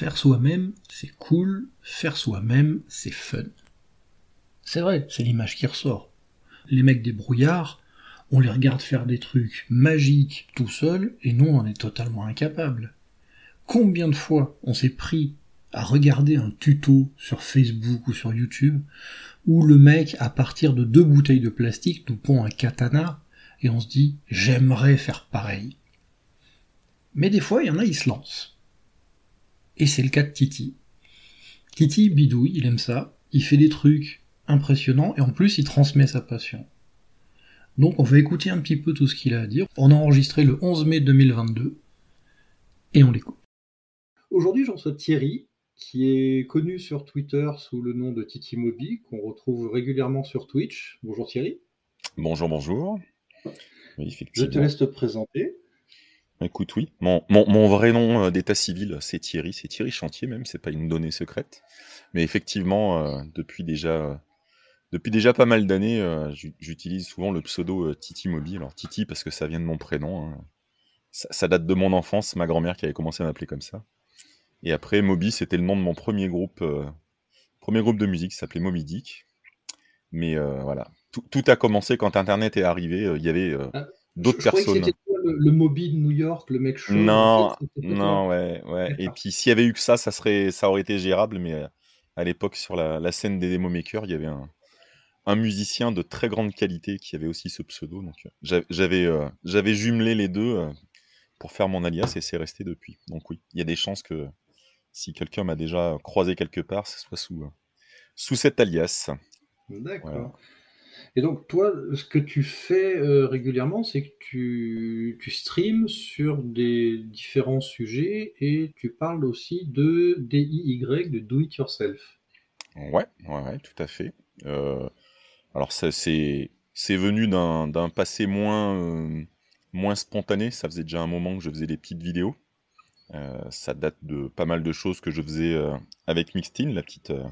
Faire soi-même, c'est cool, faire soi-même, c'est fun. C'est vrai, c'est l'image qui ressort. Les mecs des brouillards, on les regarde faire des trucs magiques tout seuls, et nous on en est totalement incapables. Combien de fois on s'est pris à regarder un tuto sur Facebook ou sur YouTube où le mec, à partir de deux bouteilles de plastique, nous pond un katana et on se dit j'aimerais faire pareil. Mais des fois, il y en a, ils se lancent. Et c'est le cas de Titi. Titi bidouille, il aime ça, il fait des trucs impressionnants et en plus il transmet sa passion. Donc on va écouter un petit peu tout ce qu'il a à dire. On a enregistré le 11 mai 2022 et on l'écoute. Aujourd'hui, j'en reçois Thierry, qui est connu sur Twitter sous le nom de Titi Moby, qu'on retrouve régulièrement sur Twitch. Bonjour Thierry. Bonjour, bonjour. Je te laisse te présenter. Écoute, oui. Mon, mon, vrai nom euh, d'état civil, c'est Thierry. C'est Thierry Chantier même, c'est pas une donnée secrète. Mais effectivement, euh, depuis déjà depuis déjà pas mal d'années, euh, j'utilise souvent le pseudo Titi Moby. Alors Titi parce que ça vient de mon prénom. Hein. Ça, ça, date de mon enfance, ma grand-mère qui avait commencé à m'appeler comme ça. Et après, Moby, c'était le nom de mon premier groupe, euh, premier groupe de musique, qui s'appelait Moby Dick. Mais euh, voilà, tout, a commencé quand Internet est arrivé. Euh, il y avait ah, d'autres personnes. Le, le, Moby de New York, le mec chaud. Non, non, ouais, ouais. Et puis s'il y avait eu que ça, ça serait, ça aurait été gérable. Mais à l'époque, sur la, scène des demo makers, il y avait un, un, musicien de très grande qualité qui avait aussi ce pseudo. Donc j'avais, j'avais jumelé les deux pour faire mon alias et c'est resté depuis. Donc oui, il y a des chances que si quelqu'un m'a déjà croisé quelque part, ce soit sous, euh, sous cet alias. D'accord. Et donc, toi, ce que tu fais euh, régulièrement, c'est que tu, tu streams sur des différents sujets et tu parles aussi de DIY, de Do It Yourself. Ouais, ouais, tout à fait. Euh, alors, ça, c'est, c'est venu d'un, passé moins, moins spontané. Ça faisait déjà un moment que je faisais des petites vidéos. Euh, ça date de pas mal de choses que je faisais euh, avec Mixtin, la petite euh,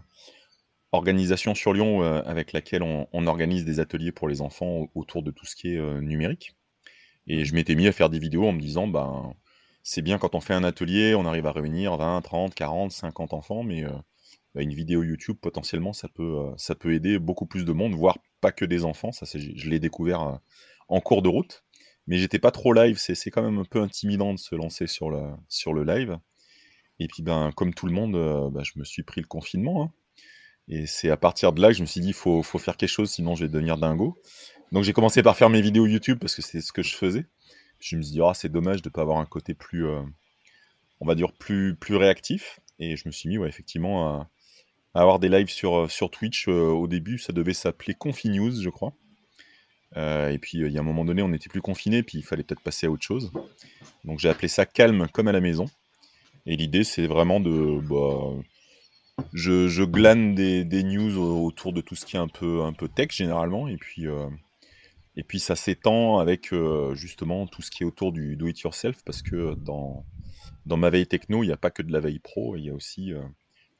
organisation sur Lyon avec laquelle on, organise des ateliers pour les enfants autour de tout ce qui est numérique. Et je m'étais mis à faire des vidéos en me disant, ben, c'est bien quand on fait un atelier, on arrive à réunir 20, 30, 40, 50 enfants, mais bah, une vidéo YouTube, potentiellement, ça peut, ça peut aider beaucoup plus de monde, voire pas que des enfants. Ça, je l'ai découvert en cours de route mais j'étais pas trop live, c'est quand même un peu intimidant de se lancer sur le, sur le live. Et puis, ben, comme tout le monde, euh, ben, je me suis pris le confinement. Hein. Et c'est à partir de là que je me suis dit, il faut, faut, faire quelque chose, sinon je vais devenir dingo. Donc j'ai commencé par faire mes vidéos YouTube parce que c'est ce que je faisais. Je me suis dit, oh, c'est dommage de ne pas avoir un côté plus, euh, on va dire, plus, plus réactif. Et je me suis mis, effectivement, à, avoir des lives sur, sur Twitch. Euh, au début, ça devait s'appeler ConfiNews, je crois. Euh, et puis, il y a un moment donné, on n'était plus confiné, puis il fallait peut-être passer à autre chose. Donc, j'ai appelé ça calme comme à la maison. Et l'idée, c'est vraiment de. Bah, je, glane des, news autour de tout ce qui est un peu, tech généralement, et puis, euh, et puis ça s'étend avec euh, justement tout ce qui est autour du do it yourself, parce que dans, ma veille techno, il n'y a pas que de la veille pro, il y a aussi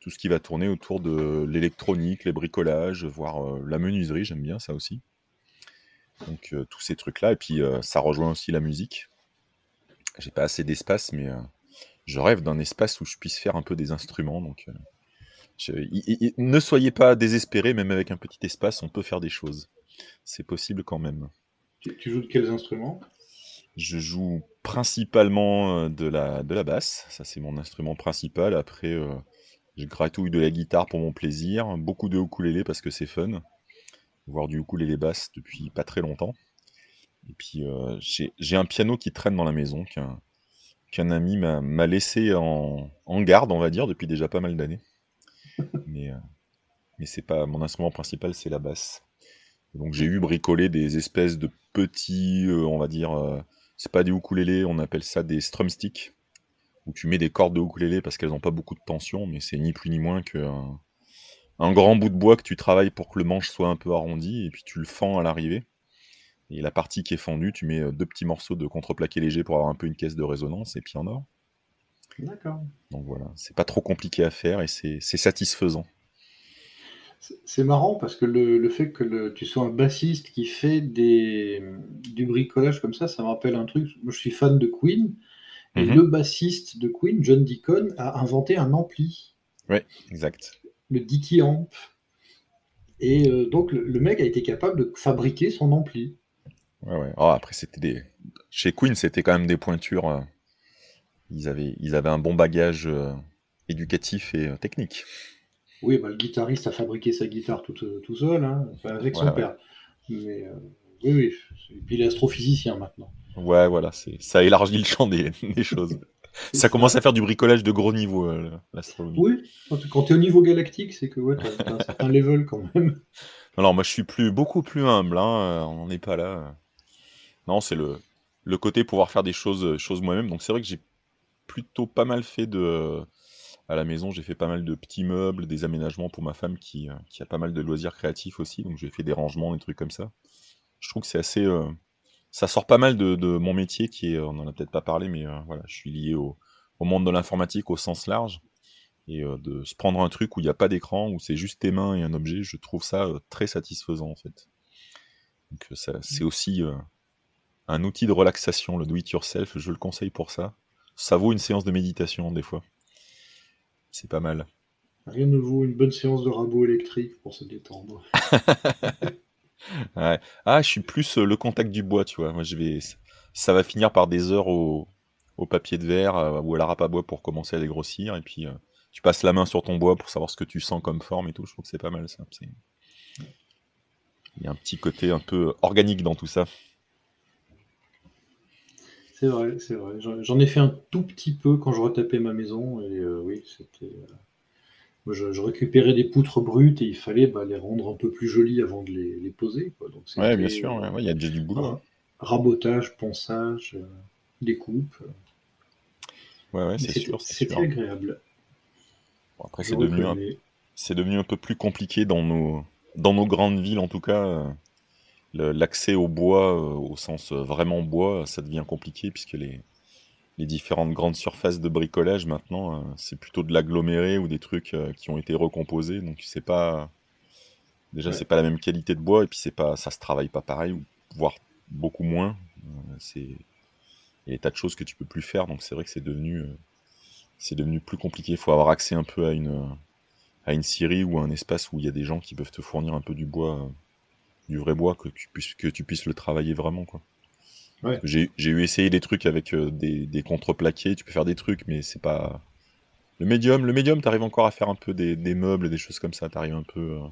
tout ce qui va tourner autour de l'électronique, les bricolages, voire la menuiserie, j'aime bien ça aussi. Donc euh, tous ces trucs-là, et puis euh, ça rejoint aussi la musique. J'ai pas assez d'espace, mais euh, je rêve d'un espace où je puisse faire un peu des instruments. Donc ne soyez pas désespérés, même avec un petit espace, on peut faire des choses. C'est possible quand même. Tu, joues de quels instruments? Je joue principalement de la, de la basse, ça c'est mon instrument principal. Après, je gratouille de la guitare pour mon plaisir, beaucoup de ukulélé parce que c'est fun voir du ukulélé basse depuis pas très longtemps. Et puis euh, j'ai un piano qui traîne dans la maison, qu'un ami m'a laissé en, garde, on va dire, depuis déjà pas mal d'années. Mais, euh, mais c'est pas mon instrument principal, c'est la basse. Donc j'ai eu bricolé des espèces de petits, euh, on va dire, c'est pas des on appelle ça des strumsticks, où tu mets des cordes de ukulélé parce qu'elles n'ont pas beaucoup de tension, mais c'est ni plus ni moins qu'un un grand bout de bois que tu travailles pour que le manche soit un peu arrondi, et puis tu le fends à l'arrivée. Et la partie qui est fendue, tu mets euh, deux petits morceaux de contreplaqué léger pour avoir un peu une caisse de résonance, et puis en or. D'accord. Donc voilà, c'est pas trop compliqué à faire et c'est satisfaisant. C'est marrant parce que le, fait que tu sois un bassiste qui fait des, du bricolage comme ça, ça me rappelle un truc. Moi, je suis fan de Queen Et Mhm. le bassiste de Queen, John Deacon, a inventé un ampli, Ouais, exact. le Dicky Amp. Et euh, donc le, le mec a été capable de fabriquer son ampli. Ouais, ouais. Oh, après, c'était des. Chez Queen, c'était quand même des pointures. Ils avaient, ils avaient un bon bagage euh, éducatif et euh, technique. Oui, bah, le guitariste a fabriqué sa guitare tout, euh, tout seul, hein, enfin, avec son Ouais, ouais. père. Mais euh, oui, oui. Et puis il est astrophysicien maintenant. Ouais, voilà, ça élargit le champ des, des choses. Ça commence à faire du bricolage de gros niveau, euh, l'astronomie. Oui, quand tu es au niveau galactique, c'est que ouais, tu as, un certain level quand même. Non, moi je suis plus, beaucoup plus humble, hein, on n'en est pas là. Non, c'est le, le côté pouvoir faire des choses, choses moi-même. Donc c'est vrai que j'ai plutôt pas mal fait de. À la maison, j'ai fait pas mal de petits meubles, des aménagements pour ma femme qui, euh, qui a pas mal de loisirs créatifs aussi. Donc j'ai fait des rangements, des trucs comme ça. Je trouve que c'est assez. euh, ça sort pas mal de, mon métier qui est. On en a peut-être pas parlé, mais euh, voilà, je suis lié au, monde de l'informatique au sens large. Et euh, de se prendre un truc où il n'y a pas d'écran, où c'est juste tes mains et un objet, je trouve ça euh, très satisfaisant en fait. Donc euh, c'est aussi euh, un outil de relaxation, le do-it-yourself, je le conseille pour ça. Ça vaut une séance de méditation des fois. C'est pas mal. Rien ne vaut une bonne séance de rabot électrique pour se détendre. Ouais. Ah, je suis plus euh, le contact du bois, tu vois. Moi, je vais, ça va finir par des heures au, au papier de verre euh, ou à la râpe à bois pour commencer à dégrossir. Et puis, euh, tu passes la main sur ton bois pour savoir ce que tu sens comme forme et tout. Je trouve que c'est pas mal ça. Il y a un petit côté un peu organique dans tout ça. C'est vrai, c'est vrai. J'en ai fait un tout petit peu quand je retapais ma maison. Et euh, oui, c'était. euh, je, je récupérais des poutres brutes et il fallait bah, les rendre un peu plus jolies avant de les, les poser. Quoi. Donc, Ouais, bien sûr. ouais, ouais, Il y a déjà du boulot. hein. rabotage, ponçage, euh, découpe. Ouais, ouais, c'est sûr, c'est C'était agréable. Bon, après, c'est devenu, un, devenu peu plus compliqué dans nos, dans nos grandes villes, en tout cas. L'accès au bois, euh, au sens euh, vraiment bois, ça devient compliqué puisque les, les différentes grandes surfaces de bricolage maintenant, euh, c'est plutôt de l'aggloméré ou des trucs qui ont été recomposés. Donc c'est pas déjà Ouais. c'est pas la même qualité de bois et puis c'est pas ça se travaille pas pareil ou voire beaucoup moins. C'est il y a des tas de choses que tu peux plus faire. Donc c'est vrai que c'est devenu c'est devenu plus compliqué. Il faut avoir accès un peu à une à une scierie ou à un espace où il y a des gens qui peuvent te fournir un peu du bois, du vrai bois que tu puisses que tu puisses le travailler vraiment quoi. Ouais. J'ai j'ai eu essayé des trucs avec euh, des, des contreplaqués, tu peux faire des trucs, mais c'est pas. Le médium, le médium, t'arrives encore à faire un peu des, des meubles, des choses comme ça, t'arrives un peu. euh,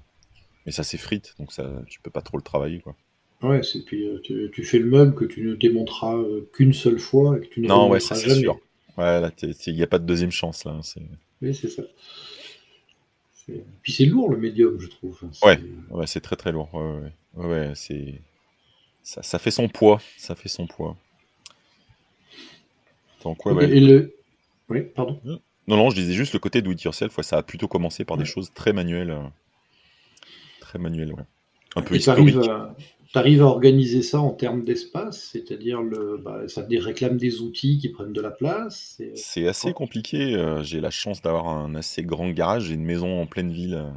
Mais ça s'effrite, donc ça, tu peux pas trop le travailler, quoi. Ouais, c'est puis euh, tu, tu fais le meuble que tu ne démonteras euh, qu'une seule fois et que tu ne Non, ouais, ça c'est sûr. Ouais, là, il n'y a pas de deuxième chance, là. c'est- Oui, c'est ça. Puis c'est lourd le médium, je trouve. Ouais. c'est- Ouais, c'est très très lourd. Ouais, c'est. Ça, ça fait son poids. Ça fait son poids. Donc, ouais. Et le... Oui, pardon. Non, non, je disais juste le côté do it yourself, ça a plutôt commencé par des choses très manuelles. euh, Très manuelles, ouais. Un peu Et tu arrives à, organiser ça en termes d'espace, c'est-à-dire le, bah, ça réclame des outils qui prennent de la place. c'est- C'est assez compliqué. euh, j'ai la chance d'avoir un assez grand garage. J'ai une maison en pleine ville. euh,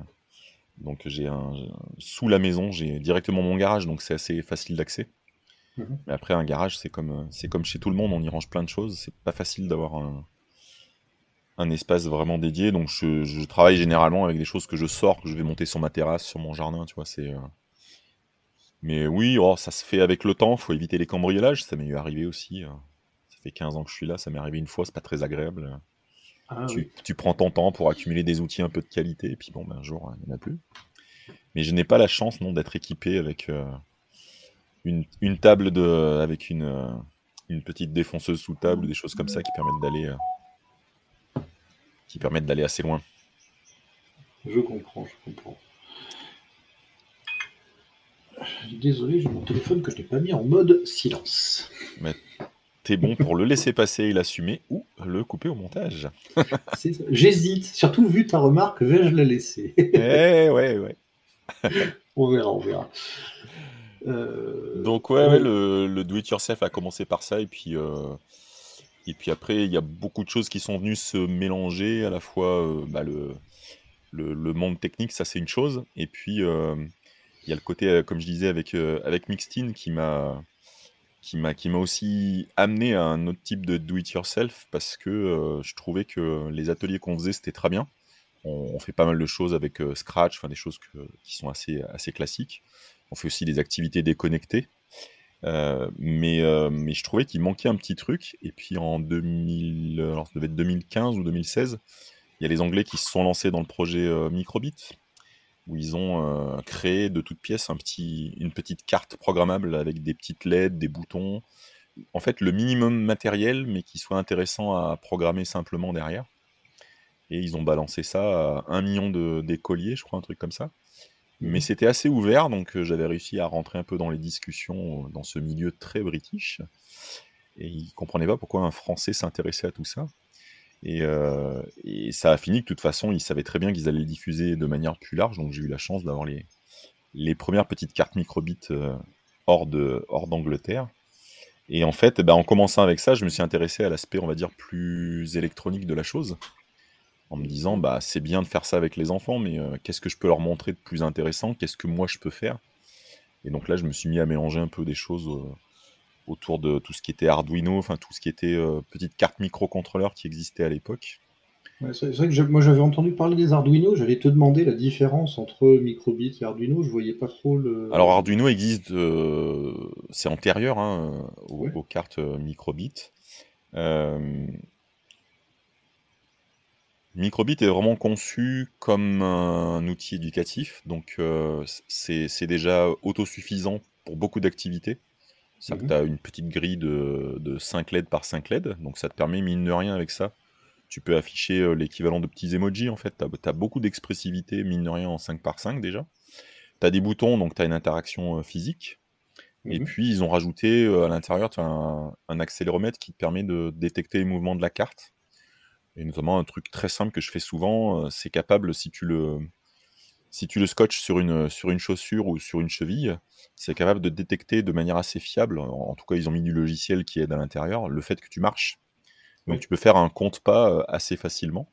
donc j'ai un sous la maison, j'ai directement mon garage, donc c'est assez facile d'accès. Mhm. Mais après un garage, c'est comme euh, c'est comme chez tout le monde, on y range plein de choses. C'est pas facile d'avoir un, un espace vraiment dédié. Donc je, je travaille généralement avec des choses que je sors, que je vais monter sur ma terrasse, sur mon jardin, tu vois. C'est mais oui, oh, ça se fait avec le temps. Faut éviter les cambriolages. Ça m'est arrivé aussi. euh, Ça fait 15 ans que je suis là. Ça m'est arrivé une fois. C'est pas très agréable. Ah, tu, oui. tu prends ton temps pour accumuler des outils un peu de qualité, et puis bon, ben, un jour, il n'y en a plus. Mais je n'ai pas la chance, non, d'être équipé avec euh, une, une table de, avec une, euh, une petite défonceuse sous table, des choses comme ça qui permettent d'aller, euh, qui permettent d'aller assez loin. Je comprends, je comprends. Désolé, j'ai mon téléphone que je n'ai pas mis en mode silence. T'es bon pour le laisser passer et l'assumer, ou le couper au montage. J'hésite, surtout vu ta remarque, vais-je la laisser? Eh ouais, ouais. On verra, on verra. Euh, Donc ouais, le, le do-it-yourself a commencé par ça, et puis, euh, et puis après, il y a beaucoup de choses qui sont venues se mélanger, à la fois euh, bah, le, le, le monde technique, ça c'est une chose, et puis il y a le côté, euh, comme je disais, avec, euh, avec Mixtine qui m'a qui m'a qui m'a aussi amené à un autre type de do it yourself parce que, heu, je trouvais que les ateliers qu'on faisait, c'était très bien. On fait pas mal de choses avec, Scratch, enfin des choses qui sont assez assez classiques. On fait aussi des activités déconnectées. Mais, mais je trouvais qu'il manquait un petit truc et puis en 2000, alors ça devait être 2015 ou 2016, il y a les Anglais qui se sont lancés dans le projet, Microbit où ils ont euh, créé de toutes pièces un petit, une petite carte programmable avec des petites LED, des boutons. En fait, le minimum matériel, mais qui soit intéressant à programmer simplement derrière. Et ils ont balancé ça à un million d'écoliers, je crois, un truc comme ça. Mais mhm. c'était assez ouvert, donc euh, j'avais réussi à rentrer un peu dans les discussions euh, dans ce milieu très british. Et ils ne comprenaient pas pourquoi un Français s'intéressait à tout ça. Euh, et, ça a fini de toute façon, ils savaient très bien qu'ils allaient le diffuser de manière plus large, donc j'ai eu la chance d'avoir les, premières petites cartes microbits euh, hors d'Angleterre. Et en fait, ben, en commençant avec ça, je me suis intéressé à l'aspect, on va dire, plus électronique de la chose, en me disant, bah c'est bien de faire ça avec les enfants, mais euh, qu'est-ce que je peux leur montrer de plus intéressant? Qu'est-ce que moi je peux faire? Et donc là, je me suis mis à mélanger un peu des choses autour de tout ce qui était Arduino, enfin tout ce qui était euh, petite carte microcontrôleur qui existait à l'époque. c'est vrai que moi j'avais entendu parler des Arduino, j'allais te demander la différence entre Microbit et Arduino, je voyais pas trop le. Alors Arduino existe, euh, c'est antérieur hein, aux, cartes euh, Microbit. Microbit est vraiment conçu comme un outil éducatif, donc c'est déjà autosuffisant pour beaucoup d'activités. Ça, mmh tu as une petite grille de, de 5 LED par 5 LED, donc ça te permet, mine de rien, avec ça, tu peux afficher euh, l'équivalent de petits emojis, en fait. Tu as, beaucoup d'expressivité, mine de rien, en 5 par 5 déjà. Tu as des boutons, donc tu as une interaction euh, physique. Et mmh puis, ils ont rajouté euh, à l'intérieur un, un accéléromètre qui te permet de détecter les mouvements de la carte. Et notamment, un truc très simple que je fais souvent, c'est capable, si tu le, si tu le scotches sur une, sur une chaussure ou sur une cheville, c'est capable de détecter de manière assez fiable, en, tout cas ils ont mis du logiciel qui aide à l'intérieur, le fait que tu marches. Donc tu peux faire un compte pas euh, assez facilement.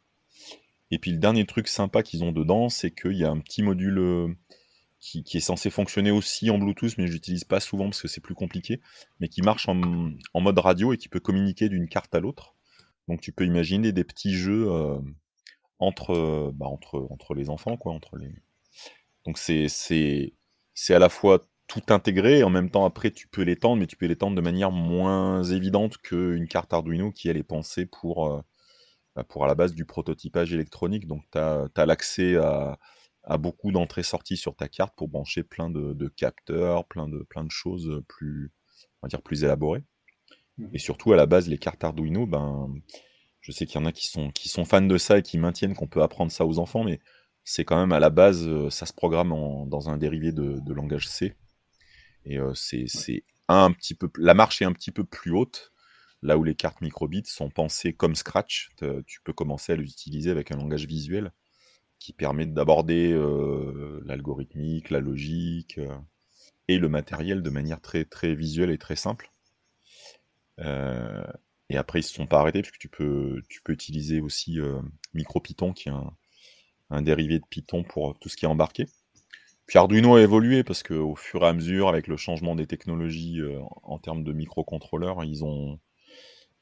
Et puis le dernier truc sympa qu'ils ont dedans, c'est qu'il y a un petit module euh, qui, est censé fonctionner aussi en Bluetooth, mais je l'utilise pas souvent parce que c'est plus compliqué, mais qui marche en, mode radio et qui peut communiquer d'une carte à l'autre. Donc tu peux imaginer des petits jeux euh, entre, bah, entre, entre les enfants, quoi, entre les, donc c'est c'est à la fois tout intégré et en même temps après tu peux l'étendre, mais tu peux l'étendre de manière moins évidente qu'une carte Arduino qui elle est pensée pour, euh, bah, pour à la base du prototypage électronique. Donc tu as, l'accès à, à, beaucoup d'entrées-sorties sur ta carte pour brancher plein de, capteurs, plein de, plein de choses plus, on va dire plus élaborées. Mmh. Et surtout à la base les cartes Arduino, ben, je sais qu'il y en a qui sont, qui sont fans de ça et qui maintiennent qu'on peut apprendre ça aux enfants, mais c'est quand même à la base, euh, ça se programme dans un dérivé de, langage C. Et euh, c'est un petit peu, la marche est un petit peu plus haute, là où les cartes microbits sont pensées comme Scratch. Tu peux commencer à les utiliser avec un langage visuel qui permet d'aborder euh, l'algorithmique, la logique et le matériel de manière très, très visuelle et très simple. et après, ils ne se sont pas arrêtés, puisque tu peux, tu peux utiliser aussi MicroPython, qui est un, un dérivé de Python pour tout ce qui est embarqué. Puis Arduino a évolué parce qu'au fur et à mesure, avec le changement des technologies euh, en termes de microcontrôleurs, ils ont,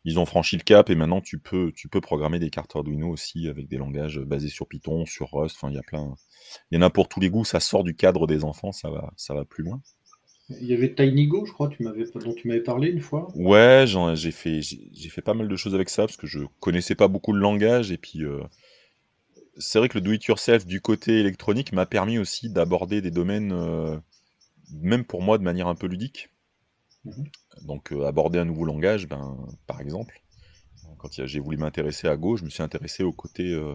ils ont franchi le cap et maintenant tu peux, tu peux programmer des cartes Arduino aussi avec des langages basés sur Python, sur Rust. Enfin, il y a plein, il y en a pour tous les goûts. Ça sort du cadre des enfants, ça va, ça va plus loin. Il y avait TinyGo, je crois, tu dont tu m'avais parlé une fois. Ouais, j'ai fait, fait pas mal de choses avec ça parce que je connaissais pas beaucoup le langage et puis euh, c'est vrai que le do-it-yourself du côté électronique m'a permis aussi d'aborder des domaines, euh, même pour moi, de manière un peu ludique. Mhm. Donc, euh, aborder un nouveau langage, ben, par exemple, quand j'ai voulu m'intéresser à Go, je me suis intéressé au côté, euh,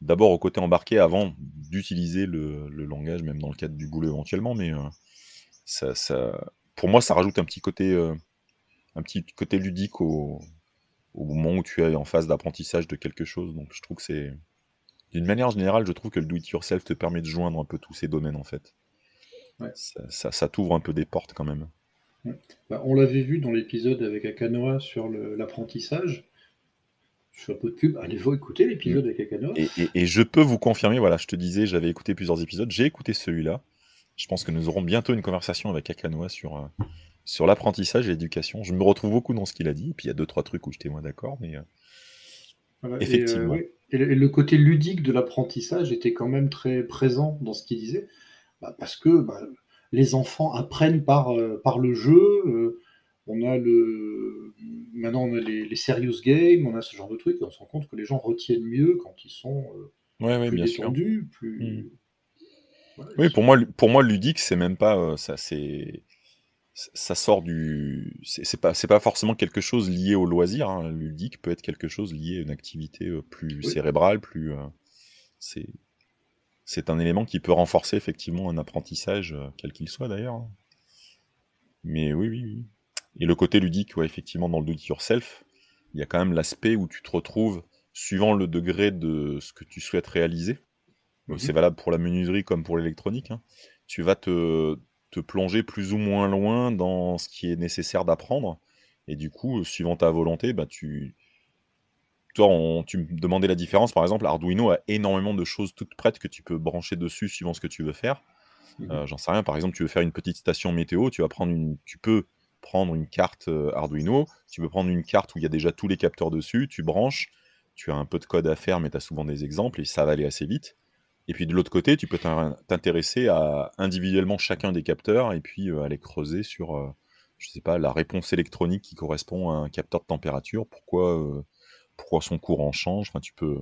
d'abord au côté embarqué avant d'utiliser le, langage, même dans le cadre du boulot éventuellement, mais ça, pour moi, ça rajoute un petit côté, un petit côté ludique au, au moment où tu es en phase d'apprentissage de quelque chose. Donc, je trouve que c'est d'une manière générale, je trouve que le do-it-yourself te permet de joindre un peu tous ces domaines en fait. Ça, t'ouvre un peu des portes quand même. Bah, on l'avait vu dans l'épisode avec Akanoa sur l'apprentissage. Je fais un peu de pub. Allez, vous écouter l'épisode mm. avec Akanoa? Et, je peux vous confirmer, voilà, je te disais, j'avais écouté plusieurs épisodes, j'ai écouté celui-là. Je pense que nous aurons bientôt une conversation avec Akanoa sur, euh, sur l'apprentissage et l'éducation. Je me retrouve beaucoup dans ce qu'il a dit. Et puis il y a deux, trois trucs où j'étais moins d'accord, mais effectivement. Et, le, côté ludique de l'apprentissage était quand même très présent dans ce qu'il disait. Bah, parce que bah, les enfants apprennent par, par le jeu. on a le maintenant on a les, serious games, on a ce genre de trucs, et on se rend compte que les gens retiennent mieux quand ils sont ouais, plus détendus, plus. Mmh oui, pour moi, pour moi, ludique, c'est même pas euh, ça. C'est ça sort du. C'est pas pas forcément quelque chose lié au loisir. Hein. Ludique peut être quelque chose lié à une activité euh, plus cérébrale, plus. Euh, c'est c'est un élément qui peut renforcer effectivement un apprentissage, quel qu'il soit d'ailleurs. Hein. Mais oui, oui, oui. Et le côté ludique, ouais, effectivement, dans le do it yourself, il y a quand même l'aspect où tu te retrouves, suivant le degré de ce que tu souhaites réaliser, c'est valable pour la menuiserie comme pour l'électronique. Hein. Tu vas te, te, plonger plus ou moins loin dans ce qui est nécessaire d'apprendre. Et du coup, suivant ta volonté, bah, tu... Toi, on, tu me demandais la différence. Par exemple, Arduino a énormément de choses toutes prêtes que tu peux brancher dessus suivant ce que tu veux faire. Mmh euh, j'en sais rien. Par exemple, tu veux faire une petite station météo, tu vas prendre une, tu peux prendre une carte euh, Arduino. Tu peux prendre une carte où il y a déjà tous les capteurs dessus. Tu branches. Tu as un peu de code à faire, mais tu as souvent des exemples et ça va aller assez vite. Et puis de l'autre côté, tu peux t'intéresser à individuellement chacun des capteurs et puis euh, aller creuser sur, euh, je sais pas, la réponse électronique qui correspond à un capteur de température, pourquoi, euh, pourquoi son courant change. Tu peux.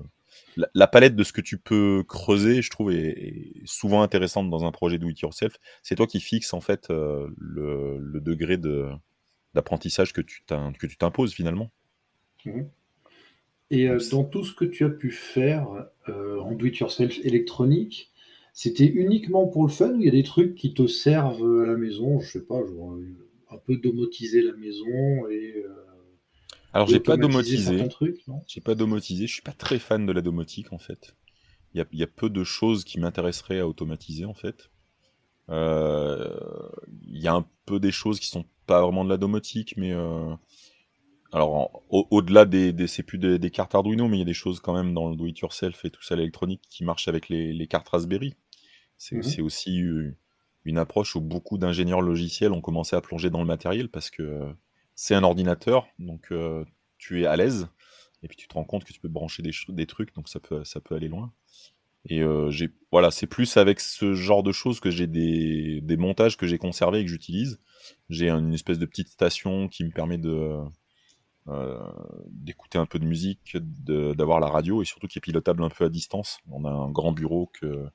La, palette de ce que tu peux creuser, je trouve, est, souvent intéressante dans un projet do it yourself. C'est toi qui fixes en fait le, degré d'apprentissage que tu t'imposes finalement. Mmh et euh, dans tout ce que tu as pu faire euh, en do-it-yourself électronique, c'était uniquement pour le fun ou il y a des trucs qui te servent à la maison? Je sais pas, genre, un peu domotiser la maison et. Euh, Alors j'ai pas domotisé. J'ai pas domotisé. Je suis pas très fan de la domotique en fait. Il y a, peu de choses qui m'intéresseraient à automatiser en fait. Il y a un peu des choses qui sont pas vraiment de la domotique, mais alors, au-delà des, c'est plus des, cartes Arduino, mais il y a des choses quand même dans le do-it-yourself et tout ça l'électronique qui marchent avec les, cartes Raspberry. C'est mhm. aussi une approche où beaucoup d'ingénieurs logiciels ont commencé à plonger dans le matériel parce que c'est un ordinateur, donc euh, tu es à l'aise, et puis tu te rends compte que tu peux brancher des, trucs, donc ça peut, ça peut aller loin. Et euh, voilà, c'est plus avec ce genre de choses que j'ai des, des montages que j'ai conservés et que j'utilise. J'ai une espèce de petite station qui me permet de euh, d'écouter un peu de musique, d'avoir la radio et surtout qui est pilotable un peu à distance. On a un grand bureau que,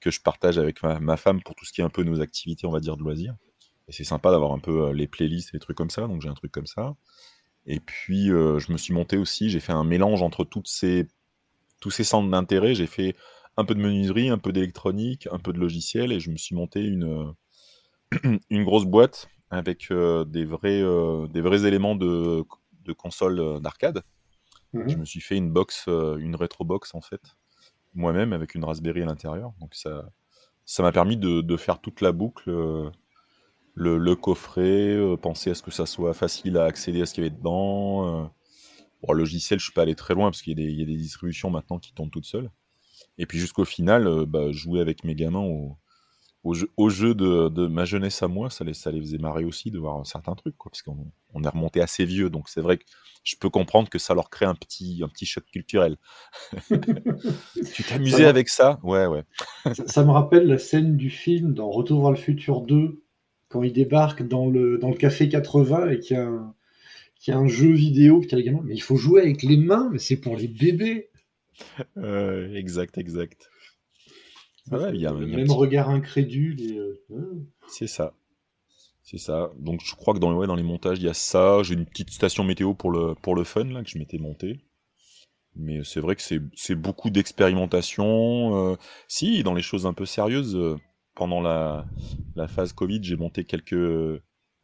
que je partage avec ma, femme pour tout ce qui est un peu nos activités, on va dire, de loisirs. Et c'est sympa d'avoir un peu euh, les playlists et les trucs comme ça, donc j'ai un truc comme ça. Et puis euh, je me suis monté aussi, j'ai fait un mélange entre toutes ces, tous ces centres d'intérêt. J'ai fait un peu de menuiserie, un peu d'électronique, un peu de logiciel et je me suis monté une, une grosse boîte avec des, vrais, des vrais éléments de de console euh, d'arcade. Mhm. Je me suis fait une box, euh, une rétro box en fait, moi-même avec une Raspberry à l'intérieur. Donc ça, ça m'a permis de, faire toute la boucle, euh, le, coffret, penser à ce que ça soit facile à accéder à ce qu'il y avait dedans. Bon, logiciel, je suis pas allé très loin parce qu'il y, a des distributions maintenant qui tombent toutes seules. Et puis jusqu'au final, bah, jouer avec mes gamins au, au jeu, de, ma jeunesse à moi, ça les, ça les faisait marrer aussi de voir certains trucs, quoi, parce qu'on on est remonté assez vieux, donc c'est vrai que je peux comprendre que ça leur crée un petit, un petit choc culturel. tu t'amusais avec ça? Ouais, ouais. ça, me rappelle la scène du film dans Retour vers le futur 2, quand il débarque dans le, dans le café 80 et qu'il y a un, a un jeu vidéo, qui a les gamins, mais il faut jouer avec les mains, mais c'est pour les bébés. exact, exact il y a, même regard incrédule. Euh, hein. C'est ça. C'est ça. Donc je crois que dans, dans les montages, il y a ça. J'ai une petite station météo pour le, pour le fun là, que je m'étais monté. Mais c'est vrai que c'est beaucoup d'expérimentation. Euh, si, dans les choses un peu sérieuses, euh, pendant la, la phase Covid, j'ai monté quelques,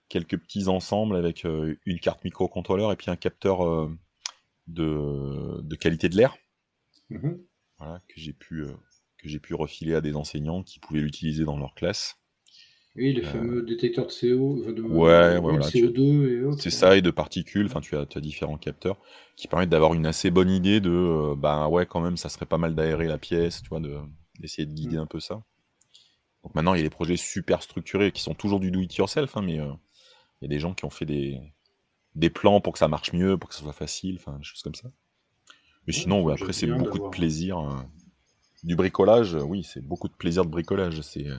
quelques petits ensembles avec une carte microcontrôleur et puis un capteur de, de qualité de l'air. Mmh voilà, que j'ai pu que j'ai pu refiler à des enseignants qui pouvaient l'utiliser dans leur classe. Oui, les euh, fameux détecteurs de CO, de, ouais, CO2 C'est ça, et de particules. Enfin, tu as, tu as différents capteurs qui permettent d'avoir une assez bonne idée de, euh, bah ouais, quand même, ça serait pas mal d'aérer la pièce, tu vois, d'essayer de, guider mm. un peu ça. Donc maintenant, il y a des projets super structurés qui sont toujours du do it yourself, hein, mais euh, il y a des gens qui ont fait des, des plans pour que ça marche mieux, pour que ça soit facile, enfin, des choses comme ça. Mais sinon, après, c'est beaucoup de plaisir. Du bricolage, oui, c'est beaucoup de plaisir de bricolage. C'est euh,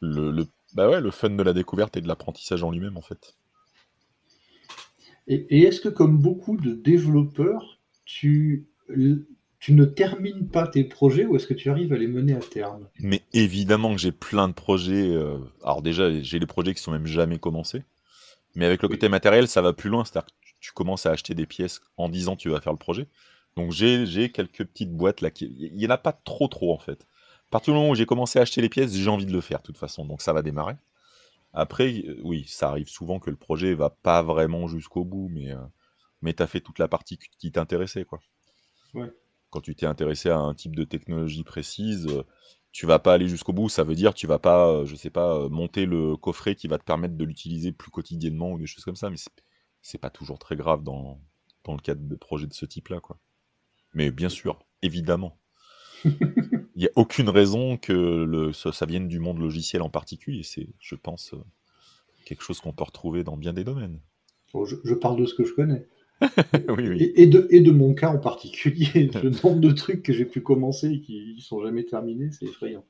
le, bah ouais, le fun de la découverte et de l'apprentissage en lui-même, en fait. Et, et est-ce que, comme beaucoup de développeurs, tu tu ne termines pas tes projets ou est-ce que tu arrives à les mener à terme? Mais évidemment que j'ai plein de projets. Euh, alors déjà, j'ai les projets qui sont même jamais commencés. Mais avec le côté matériel, ça va plus loin. C'est-à-dire que tu commences à acheter des pièces en disant tu vas faire le projet. Donc j'ai quelques petites boîtes là. Qui... Il n'y en a pas trop trop en fait. À partir du moment où j'ai commencé à acheter les pièces, j'ai envie de le faire de toute façon. Donc ça va démarrer. Après, euh, oui, ça arrive souvent que le projet va pas vraiment jusqu'au bout, mais, euh, mais tu as fait toute la partie qui t'intéressait. quoi. Ouais quand tu t'es intéressé à un type de technologie précise, euh, tu vas pas aller jusqu'au bout. Ça veut dire tu vas pas, je sais pas, monter le coffret qui va te permettre de l'utiliser plus quotidiennement ou des choses comme ça. Mais c'est pas toujours très grave dans, dans le cadre de projets de ce type-là, quoi. Mais bien sûr, évidemment. Il n'y a aucune raison que le, ça, vienne du monde logiciel en particulier. C'est, je pense, quelque chose qu'on peut retrouver dans bien des domaines. je, parle de ce que je connais. Et, de, et de mon cas en particulier, le nombre de trucs que j'ai pu commencer et qui ne sont jamais terminés, c'est effrayant.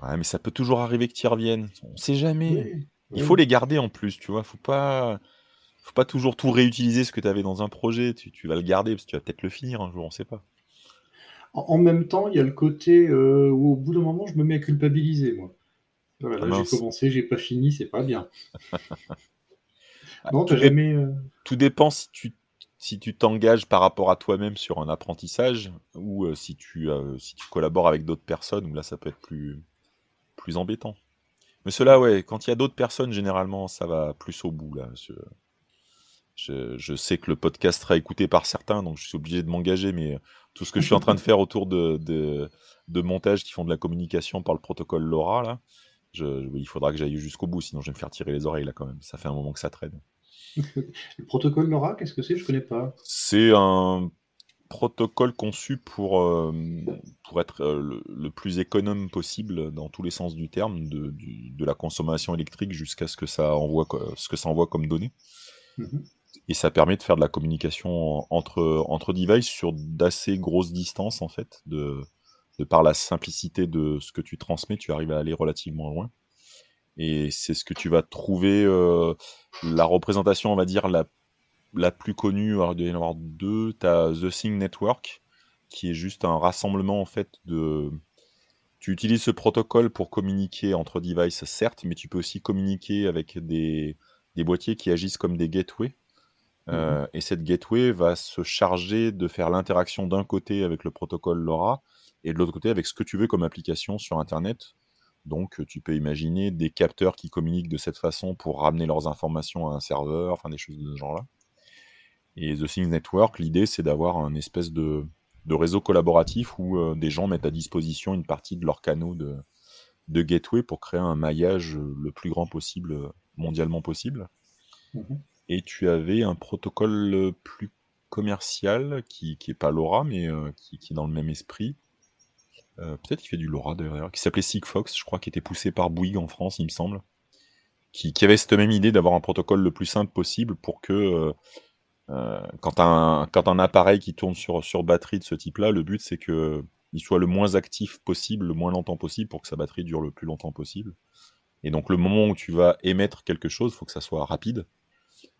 Ouais, mais ça peut toujours arriver que tu y reviennes. On ne sait jamais. Il faut les garder en plus, tu vois. Faut pas, faut pas toujours tout réutiliser ce que tu avais dans un projet. Tu, vas le garder parce que tu vas peut-être le finir un jour, on ne sait pas. En, même temps, il y a le côté euh, où au bout d'un moment, je me mets à culpabiliser, moi. Voilà, ah j'ai commencé, j'ai pas fini, c'est pas bien. non, tout, jamais, euh, tout dépend si tu si tu t'engages par rapport à toi-même sur un apprentissage ou euh, si, tu, euh, si tu collabores avec d'autres personnes, où là ça peut être plus, plus embêtant. Mais cela, ouais, quand il y a d'autres personnes, généralement ça va plus au bout. Là. Je, je, sais que le podcast sera écouté par certains, donc je suis obligé de m'engager, mais tout ce que je suis en train de faire autour de, de, de montage qui font de la communication par le protocole LoRa, là, je, il faudra que j'aille jusqu'au bout, sinon je vais me faire tirer les oreilles là quand même. Ça fait un moment que ça traîne le protocole LoRa, qu'est-ce que c'est? Je connais pas. C'est un protocole conçu pour, euh, pour être euh, le, plus économe possible dans tous les sens du terme, de, de la consommation électrique jusqu'à ce que ça envoie ce que ça envoie comme données. Mhm. Et ça permet de faire de la communication entre, entre devices sur d'assez grosses distances en fait, de, par la simplicité de ce que tu transmets, tu arrives à aller relativement loin. Et c'est ce que tu vas trouver, euh, la représentation, on va dire, la, la plus connue, alors il doit y en avoir deux, tu as The Thing Network, qui est juste un rassemblement en fait de... Tu utilises ce protocole pour communiquer entre devices, certes, mais tu peux aussi communiquer avec des, des boîtiers qui agissent comme des gateways. Euh, mhm. et cette gateway va se charger de faire l'interaction d'un côté avec le protocole LoRa et de l'autre côté avec ce que tu veux comme application sur Internet donc, tu peux imaginer des capteurs qui communiquent de cette façon pour ramener leurs informations à un serveur, enfin des choses de ce genre-là. Et The Things Network, l'idée, c'est d'avoir un espèce de, réseau collaboratif où euh, des gens mettent à disposition une partie de leur canaux de, gateway pour créer un maillage le plus grand possible, mondialement possible. Mhm. Et tu avais un protocole plus commercial qui n'est pas LoRa, mais euh, qui, est dans le même esprit, euh, peut-être qu'il fait du LoRa d'ailleurs, qui s'appelait Sigfox, je crois, qui était poussé par Bouygues en France, il me semble, qui, avait cette même idée d'avoir un protocole le plus simple possible pour que euh, euh, quand, un, appareil qui tourne sur, batterie de ce type-là, le but c'est que il soit le moins actif possible, le moins longtemps possible pour que sa batterie dure le plus longtemps possible. Et donc le moment où tu vas émettre quelque chose, il faut que ça soit rapide.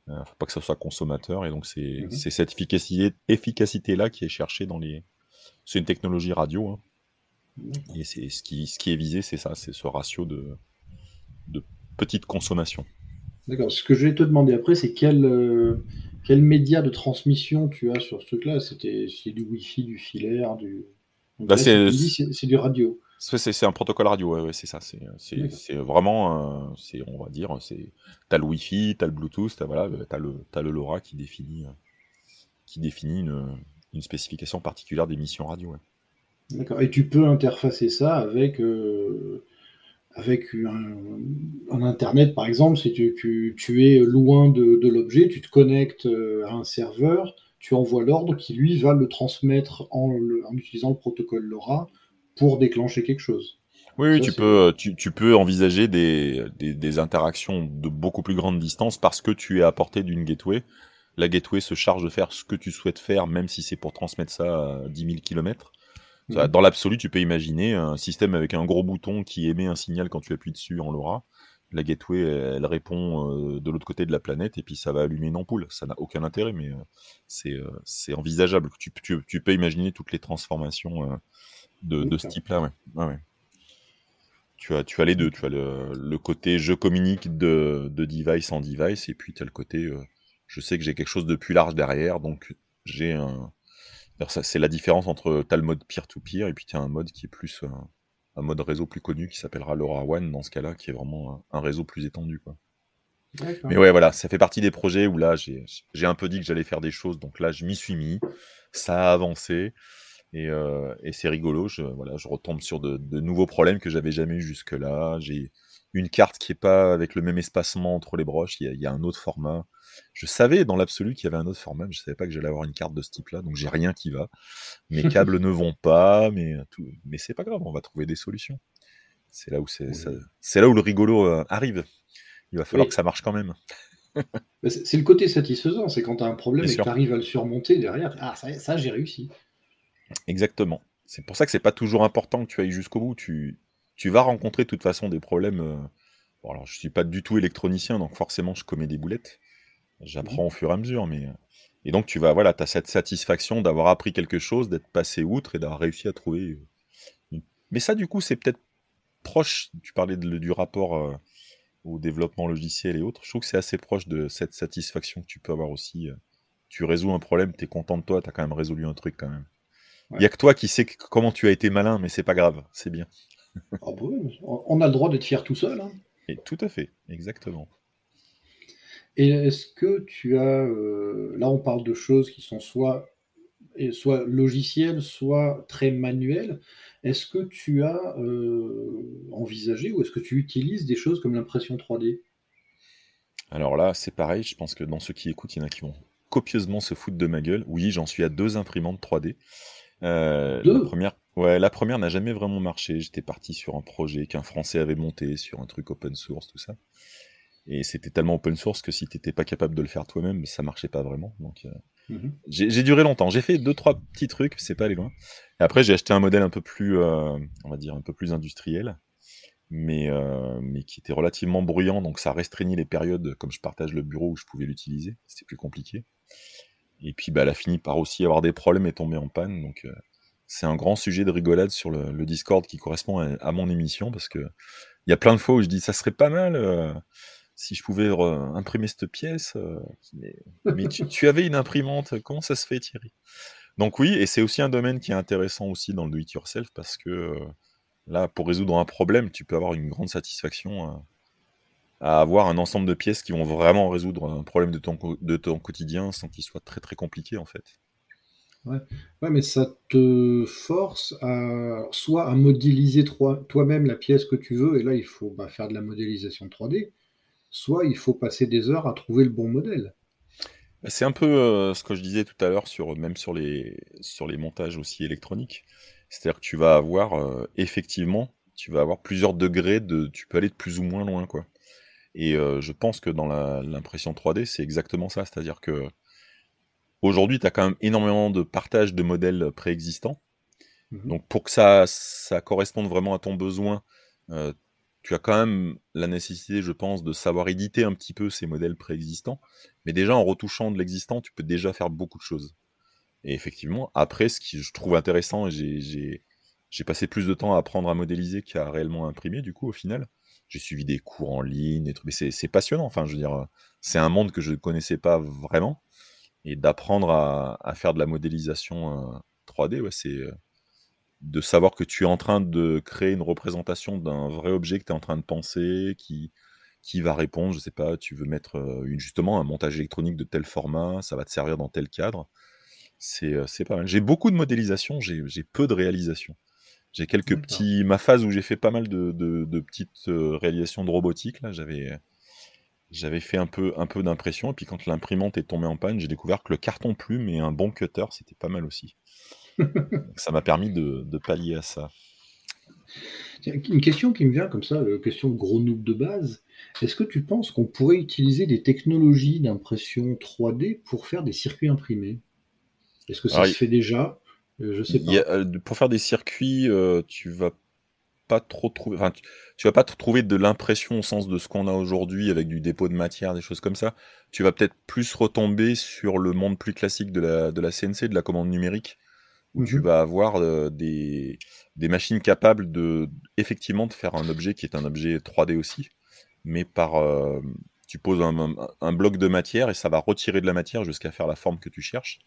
Il ne faut pas que ça soit consommateur. Et donc c'est mhm. cette efficacité-là efficacité qui est cherchée dans les... C'est une technologie radio. Hein. Et c'est ce qui, ce qui est visé, c'est ça, c'est ce ratio de, de petite consommation. D'accord. Ce que je vais te demander après, c'est quel, euh, quel média de transmission tu as sur ce truc-là? C'était c'est du Wi-Fi, du filaire, du. Bah, c'est du radio. C'est un protocole radio, ouais, c'est ça. C'est vraiment, euh, on va dire, t'as le Wi-Fi, t'as le Bluetooth, t'as voilà, as le as le LoRa qui définit qui définit une, une spécification particulière d'émission radio. Ouais. D'accord. Et tu peux interfacer ça avec, euh, avec un, Internet, par exemple, si tu, tu, es loin de, de l'objet, tu te connectes euh, à un serveur, tu envoies l'ordre qui, lui, va le transmettre en, en, utilisant le protocole LoRa pour déclencher quelque chose. Oui, tu, peux, tu, peux envisager des, des, interactions de beaucoup plus grande distance parce que tu es à portée d'une gateway. La gateway se charge de faire ce que tu souhaites faire, même si c'est pour transmettre ça à 10 000 km. Dans l'absolu, tu peux imaginer un système avec un gros bouton qui émet un signal quand tu appuies dessus en LoRa. La gateway, elle répond euh, de l'autre côté de la planète et puis ça va allumer une ampoule. Ça n'a aucun intérêt, mais euh, euh, c'est envisageable. Tu, tu, peux imaginer toutes les transformations de, ce type-là. Ouais. Tu, as, tu as les deux. Tu as le, côté je communique de, de, device en device et puis tu as le côté je sais que j'ai quelque chose de plus large derrière, donc j'ai un, c'est la différence entre t'as le mode peer-to-peer et puis tu as un mode qui est plus euh, un mode réseau plus connu qui s'appellera LoRaWAN dans ce cas-là, qui est vraiment un, réseau plus étendu. Quoi. Mais ouais, voilà, ça fait partie des projets où là, j'ai un peu dit que j'allais faire des choses, donc là, je m'y suis mis, ça a avancé, et, euh, c'est rigolo, je, voilà, je retombe sur de, nouveaux problèmes que j'avais jamais eu jusque-là, j'ai une carte qui est pas avec le même espacement entre les broches, il y a un autre format, je savais dans l'absolu qu'il y avait un autre format, mais je savais pas que j'allais avoir une carte de ce type-là, donc j'ai rien qui va. Mes câbles ne vont pas, mais tout, mais c'est pas grave, on va trouver des solutions. C'est là où c'est, c'est là où le rigolo euh, arrive. Il va falloir que ça marche quand même. c'est le côté satisfaisant, c'est quand tu as un problème et que tu arrives à le surmonter derrière. Ah, ça, j'ai réussi. Exactement. C'est pour ça que c'est pas toujours important que tu ailles jusqu'au bout. Tu, tu vas rencontrer de toute façon des problèmes. Euh, bon, alors, je suis pas du tout électronicien, donc forcément, je commets des boulettes. J'apprends mmh. au fur et à mesure, mais. Euh, et donc, tu vas, voilà, as cette satisfaction d'avoir appris quelque chose, d'être passé outre et d'avoir réussi à trouver. Euh, mais ça, du coup, c'est peut-être proche. Tu parlais du rapport euh, au développement logiciel et autres. Je trouve que c'est assez proche de cette satisfaction que tu peux avoir aussi. tu résous un problème, tu es content de toi, tu as quand même résolu un truc quand même. Il n'y a que toi qui sais comment tu as été malin, mais c'est pas grave, c'est bien. Ah bah on a le droit d'être fier tout seul. Hein. Et tout à fait, exactement. Et est-ce que tu as, euh, là on parle de choses qui sont soit, soit logicielles, soit très manuelles. Est-ce que tu as euh, envisagé ou est-ce que tu utilises des choses comme l'impression 3D Alors là, c'est pareil, je pense que dans ceux qui écoutent, il y en a qui vont copieusement se foutre de ma gueule. Oui, j'en suis à deux imprimantes 3D. Euh, la première, ouais, la première n'a jamais vraiment marché. J'étais parti sur un projet qu'un Français avait monté sur un truc open source, tout ça. Et c'était tellement open source que si tu n'étais pas capable de le faire toi-même, ça marchait pas vraiment. Donc euh, mhm. j'ai duré longtemps. J'ai fait deux trois petits trucs, c'est pas aller loin. Et après j'ai acheté un modèle un peu plus, euh, on va dire un peu plus industriel, mais mais qui était relativement bruyant, donc ça restreignit les périodes comme je partage le bureau où je pouvais l'utiliser. C'était plus compliqué. Et puis bah, elle a fini par aussi avoir des problèmes et tomber en panne. Donc c'est un grand sujet de rigolade sur le, Discord qui correspond à, mon émission parce que il y a plein de fois où je dis ça serait pas mal si je pouvais imprimer cette pièce. Euh, mais, tu, avais une imprimante, comment ça se fait Thierry? Donc oui, et c'est aussi un domaine qui est intéressant aussi dans le do-it-yourself parce que euh, là, pour résoudre un problème, tu peux avoir une grande satisfaction euh, à avoir un ensemble de pièces qui vont vraiment résoudre un problème de ton, de ton quotidien sans qu'il soit très très compliqué en fait. Ouais. ouais. mais ça te force à soit à modéliser toi-même la pièce que tu veux, et là il faut bah, faire de la modélisation 3D, soit il faut passer des heures à trouver le bon modèle. C'est un peu euh, ce que je disais tout à l'heure, sur, même sur les, sur les montages aussi électroniques. C'est-à-dire que tu vas avoir, euh, effectivement, tu vas avoir plusieurs degrés de. Tu peux aller de plus ou moins loin, quoi. Et euh, je pense que dans l'impression 3D, c'est exactement ça. C'est-à-dire que aujourd'hui, tu as quand même énormément de partage de modèles préexistants. Mmh Donc pour que ça, ça corresponde vraiment à ton besoin, tu as quand même la nécessité, je pense, de savoir éditer un petit peu ces modèles préexistants. Mais déjà, en retouchant de l'existant, tu peux déjà faire beaucoup de choses. Et effectivement, après, ce qui je trouve intéressant, j'ai passé plus de temps à apprendre à modéliser qu'à réellement imprimer, du coup, au final. J'ai suivi des cours en ligne, et mais c'est passionnant. Enfin, je veux dire, c'est un monde que je ne connaissais pas vraiment. Et d'apprendre à, faire de la modélisation 3D, euh, c'est euh, de savoir que tu es en train de créer une représentation d'un vrai objet que tu es en train de penser, qui, qui va répondre, je sais pas, tu veux mettre euh, justement un montage électronique de tel format, ça va te servir dans tel cadre. C'est pas mal. J'ai beaucoup de modélisation, j'ai peu de réalisation. J'ai quelques petits. Ma phase où j'ai fait pas mal de, de, petites euh, réalisations de robotique, là, j'avais. J'avais fait un peu, un peu d'impression, et puis quand l'imprimante est tombée en panne, j'ai découvert que le carton plume et un bon cutter, c'était pas mal aussi ça m'a permis de, pallier à ça. Une question qui me vient comme ça, une question de gros noob de base. Est-ce que tu penses qu'on pourrait utiliser des technologies d'impression 3D pour faire des circuits imprimés? Est-ce que ça se fait déjà? euh, Je sais pas. Euh, pour faire des circuits, euh, tu vas pas trop trouver. tu, vas pas trouver de l'impression au sens de ce qu'on a aujourd'hui avec du dépôt de matière, des choses comme ça. Tu vas peut-être plus retomber sur le monde plus classique de la, de la CNC, de la commande numérique, où tu mmh vas avoir des, des machines capables de effectivement de faire un objet qui est un objet 3D aussi, mais par tu poses un, bloc de matière et ça va retirer de la matière jusqu'à faire la forme que tu cherches.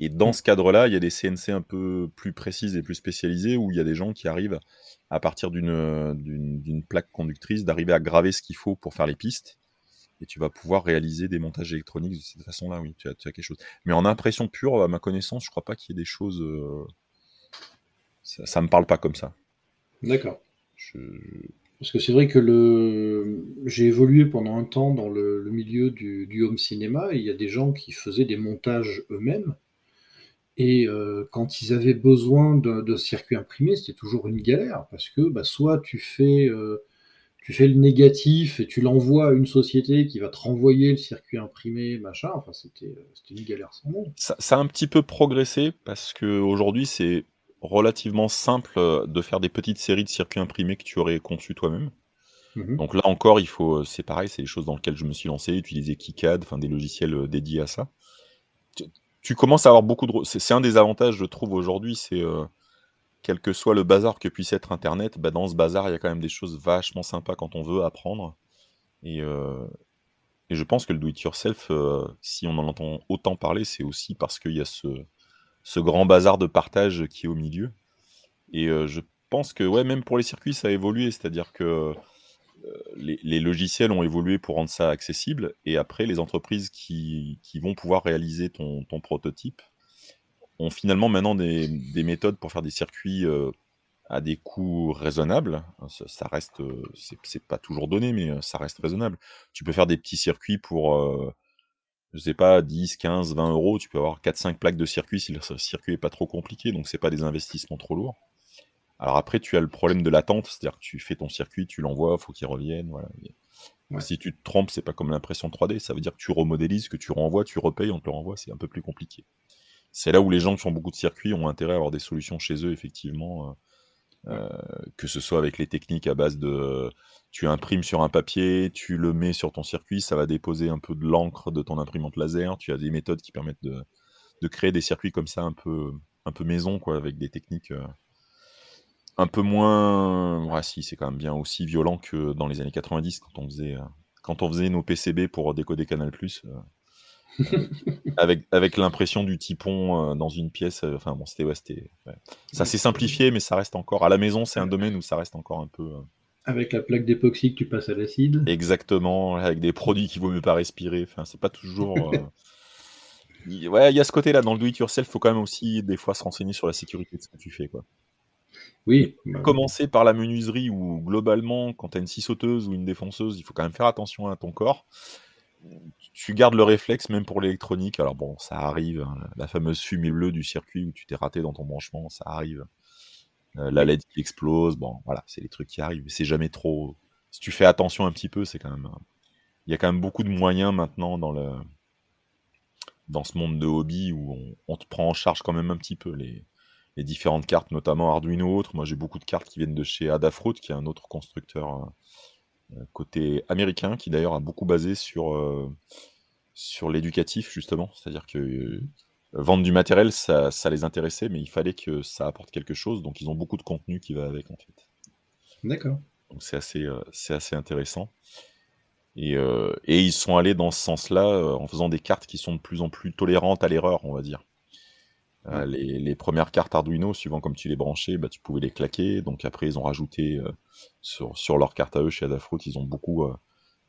Et dans ce cadre-là, il y a des CNC un peu plus précises et plus spécialisées où il y a des gens qui arrivent à partir d'une plaque conductrice d'arriver à graver ce qu'il faut pour faire les pistes. Et tu vas pouvoir réaliser des montages électroniques de cette façon-là, oui, tu as, quelque chose. Mais en impression pure, à ma connaissance, je crois pas qu'il y ait des choses ça, me parle pas comme ça. D'accord. Parce que c'est vrai que le... j'ai évolué pendant un temps dans le, milieu du, home cinéma et il y a des gens qui faisaient des montages eux-mêmes. Et euh, quand ils avaient besoin de, circuits imprimés, c'était toujours une galère parce que bah, soit tu fais, euh, tu fais le négatif et tu l'envoies à une société qui va te renvoyer le circuit imprimé, machin. Enfin, c'était une galère sans nom. Ça, ça, a un petit peu progressé parce qu'aujourd'hui, c'est relativement simple euh, de faire des petites séries de circuits imprimés que tu aurais conçus toi-même. Mmh Donc là encore, il faut, euh, c'est pareil, c'est des choses dans lesquelles je me suis lancé, utiliser KiCad, enfin des logiciels euh, dédiés à ça. Tu, commences à avoir beaucoup de, c'est un des avantages, je trouve aujourd'hui, c'est quel que soit le bazar que puisse être Internet, bah dans ce bazar, il y a quand même des choses vachement sympas quand on veut apprendre. Et, et je pense que le do-it-yourself, si on en entend autant parler, c'est aussi parce qu'il y a ce, ce grand bazar de partage qui est au milieu. Et euh, je pense que ouais, même pour les circuits, ça a évolué. C'est-à-dire que euh, les, logiciels ont évolué pour rendre ça accessible. Et après, les entreprises qui, vont pouvoir réaliser ton, prototype ont finalement maintenant des, méthodes pour faire des circuits euh, à des coûts raisonnables. Ça, reste, c'est pas toujours donné, mais ça reste raisonnable. Tu peux faire des petits circuits pour je sais pas, 10, 15, 20 euros, tu peux avoir 4-5 plaques de circuit si le circuit est pas trop compliqué, donc c'est pas des investissements trop lourds. Alors après, tu as le problème de l'attente, c'est-à-dire que tu fais ton circuit, tu l'envoies, faut qu'il revienne, voilà. Si tu te trompes, c'est pas comme l'impression 3D, ça veut dire que tu remodélises, que tu renvoies, tu repayes, on te le renvoie, c'est un peu plus compliqué. C'est là où les gens qui font beaucoup de circuits ont intérêt à avoir des solutions chez eux, effectivement, euh, euh, que ce soit avec les techniques à base de tu imprimes sur un papier, tu le mets sur ton circuit, ça va déposer un peu de l'encre de ton imprimante laser. Tu as des méthodes qui permettent de, créer des circuits comme ça un peu, un peu maison, quoi, avec des techniques euh, un peu moins. Si, c'est quand même bien aussi violent que dans les années 90 quand on faisait, euh, quand on faisait nos PCB pour décoder Canal. Euh, avec, avec l'impression du typon dans une pièce. Enfin bon, c'était. Ouais, Ça s'est simplifié, mais ça reste encore. À la maison, c'est un domaine où ça reste encore un peu. Avec la plaque d'époxy que tu passes à l'acide. Exactement, avec des produits qu'il vaut mieux pas respirer. Enfin, c'est pas toujours. Euh, ouais, il y a ce côté-là. Dans le do-it-yourself, il faut quand même aussi des fois se renseigner sur la sécurité de ce que tu fais. Quoi. Oui. Bah commencer par la menuiserie où globalement, quand tu as une scie sauteuse ou une défonceuse, il faut quand même faire attention à ton corps. Tu gardes le réflexe même pour l'électronique. Alors bon, ça arrive. Hein, la fameuse fumée bleue du circuit où tu t'es raté dans ton branchement, ça arrive. Euh, la LED qui explose, bon, voilà, c'est les trucs qui arrivent. C'est jamais trop. Si tu fais attention un petit peu, c'est quand même. Il y a quand même beaucoup de moyens maintenant dans le dans ce monde de hobby où on, te prend en charge quand même un petit peu les, différentes cartes, notamment Arduino autres. Moi, j'ai beaucoup de cartes qui viennent de chez Adafruit, qui est un autre constructeur euh, côté américain, qui d'ailleurs a beaucoup basé sur, euh, sur l'éducatif, justement. C'est-à-dire que vendre du matériel, ça, les intéressait, mais il fallait que ça apporte quelque chose. Donc, ils ont beaucoup de contenu qui va avec, en fait. D'accord. Donc, c'est assez, euh, c'est assez intéressant. Et, euh, et, ils sont allés dans ce sens-là euh, en faisant des cartes qui sont de plus en plus tolérantes à l'erreur, on va dire. Les, premières cartes Arduino, suivant comme tu les branchais, bah, tu pouvais les claquer. Donc après, ils ont rajouté sur, sur leur carte à eux chez Adafruit, ils ont beaucoup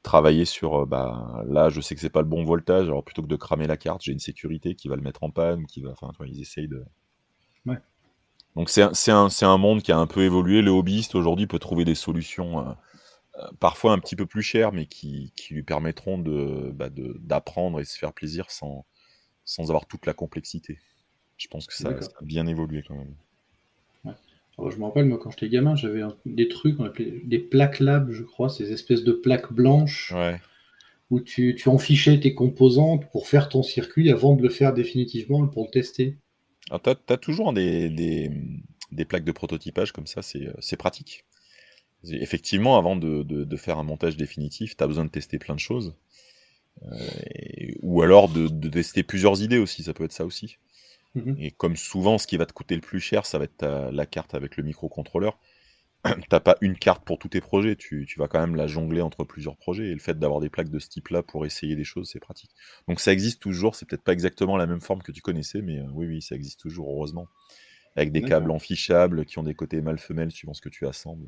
travailler sur, euh, bah, là, je sais que c'est pas le bon voltage, alors plutôt que de cramer la carte, j'ai une sécurité qui va le mettre en panne, qui va, enfin, ils essayent de. Ouais. Donc c'est un, un, monde qui a un peu évolué. Le hobbyiste aujourd'hui peut trouver des solutions euh, euh, parfois un petit peu plus chères, mais qui, qui lui permettront bah, d'apprendre de, et se faire plaisir sans, sans avoir toute la complexité. Je pense que ça, a bien évolué quand même. je me rappelle, moi, quand j'étais gamin, j'avais des trucs, on appelait des plaques lab, je crois, ces espèces de plaques blanches où tu, tu enfichais tes composantes pour faire ton circuit avant de le faire définitivement pour le tester. tu as, toujours des, des, plaques de prototypage comme ça, c'est euh, pratique. Effectivement, avant de, de, faire un montage définitif, tu as besoin de tester plein de choses. Euh, ou alors de, de, tester plusieurs idées aussi, ça peut être ça aussi. Mhm. Et comme souvent, ce qui va te coûter le plus cher, ça va être la carte avec le microcontrôleur. T'as pas une carte pour tous tes projets, tu, vas quand même la jongler entre plusieurs projets. Et le fait d'avoir des plaques de ce type-là pour essayer des choses, c'est pratique. Donc ça existe toujours, c'est peut-être pas exactement la même forme que tu connaissais, mais euh, oui, oui, ça existe toujours, heureusement. Avec des câbles enfichables qui ont des côtés mâle-femelle suivant ce que tu assembles.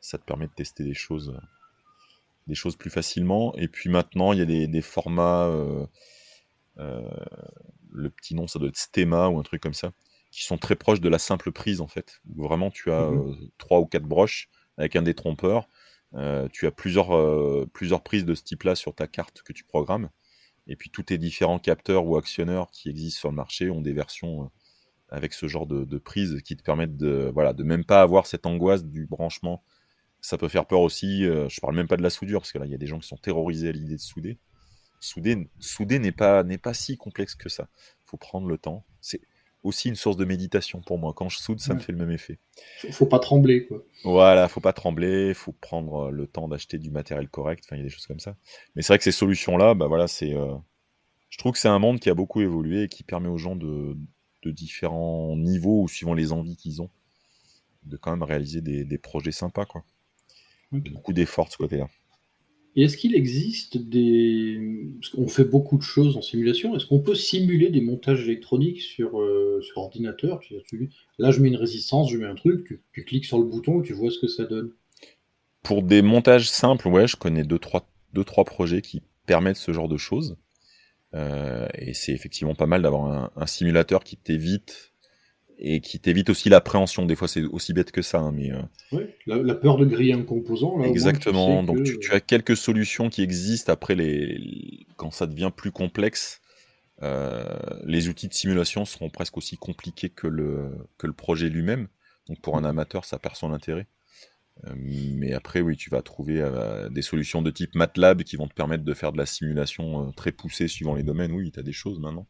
Ça te permet de tester des choses, euh, des choses plus facilement. Et puis maintenant, il y a des, formats. Euh, le petit nom, ça doit être Stema ou un truc comme ça, qui sont très proches de la simple prise en fait. Où vraiment, tu as mhm. euh, trois ou quatre broches avec un détrompeur. Euh, tu as plusieurs, euh, plusieurs prises de ce type-là sur ta carte que tu programmes. Et puis tous tes différents capteurs ou actionneurs qui existent sur le marché ont des versions avec ce genre de, de prise qui te permettent de, voilà, de même pas avoir cette angoisse du branchement. Ça peut faire peur aussi. je parle même pas de la soudure, parce que là, il y a des gens qui sont terrorisés à l'idée de souder souder, souder n'est pas, n'est pas si complexe que ça. Il faut prendre le temps. C'est aussi une source de méditation pour moi. Quand je soude, ça me fait le même effet. Faut, faut pas trembler, quoi. Voilà, faut pas trembler, il faut prendre euh, le temps d'acheter du matériel correct. Enfin, il y a des choses comme ça. Mais c'est vrai que ces solutions-là, bah voilà, c'est. Euh, je trouve que c'est un monde qui a beaucoup évolué et qui permet aux gens de, de différents niveaux ou suivant les envies qu'ils ont, de quand même réaliser des, des projets sympas, quoi. Beaucoup d'efforts de ce côté-là. Et est-ce qu'il existe des... Qu'on fait beaucoup de choses en simulation. Est-ce qu'on peut simuler des montages électroniques sur, euh, sur ordinateur Là, je mets une résistance, je mets un truc, tu, cliques sur le bouton, tu vois ce que ça donne. Pour des montages simples, ouais, je connais deux trois, deux, trois projets qui permettent ce genre de choses. Euh, et c'est effectivement pas mal d'avoir un simulateur qui t'évite et qui t'évite aussi l'appréhension. Des fois, c'est aussi bête que ça. Hein, mais, euh, oui, la, peur de griller un composant. exactement. Donc, tu, as quelques solutions qui existent. Après, les... quand ça devient plus complexe, euh, les outils de simulation seront presque aussi compliqués que le, que le projet lui-même. Donc, pour un amateur, ça perd son intérêt. Euh, mais après, oui, tu vas trouver des solutions de type MATLAB qui vont te permettre de faire de la simulation très poussée suivant les domaines. Oui, tu as des choses maintenant.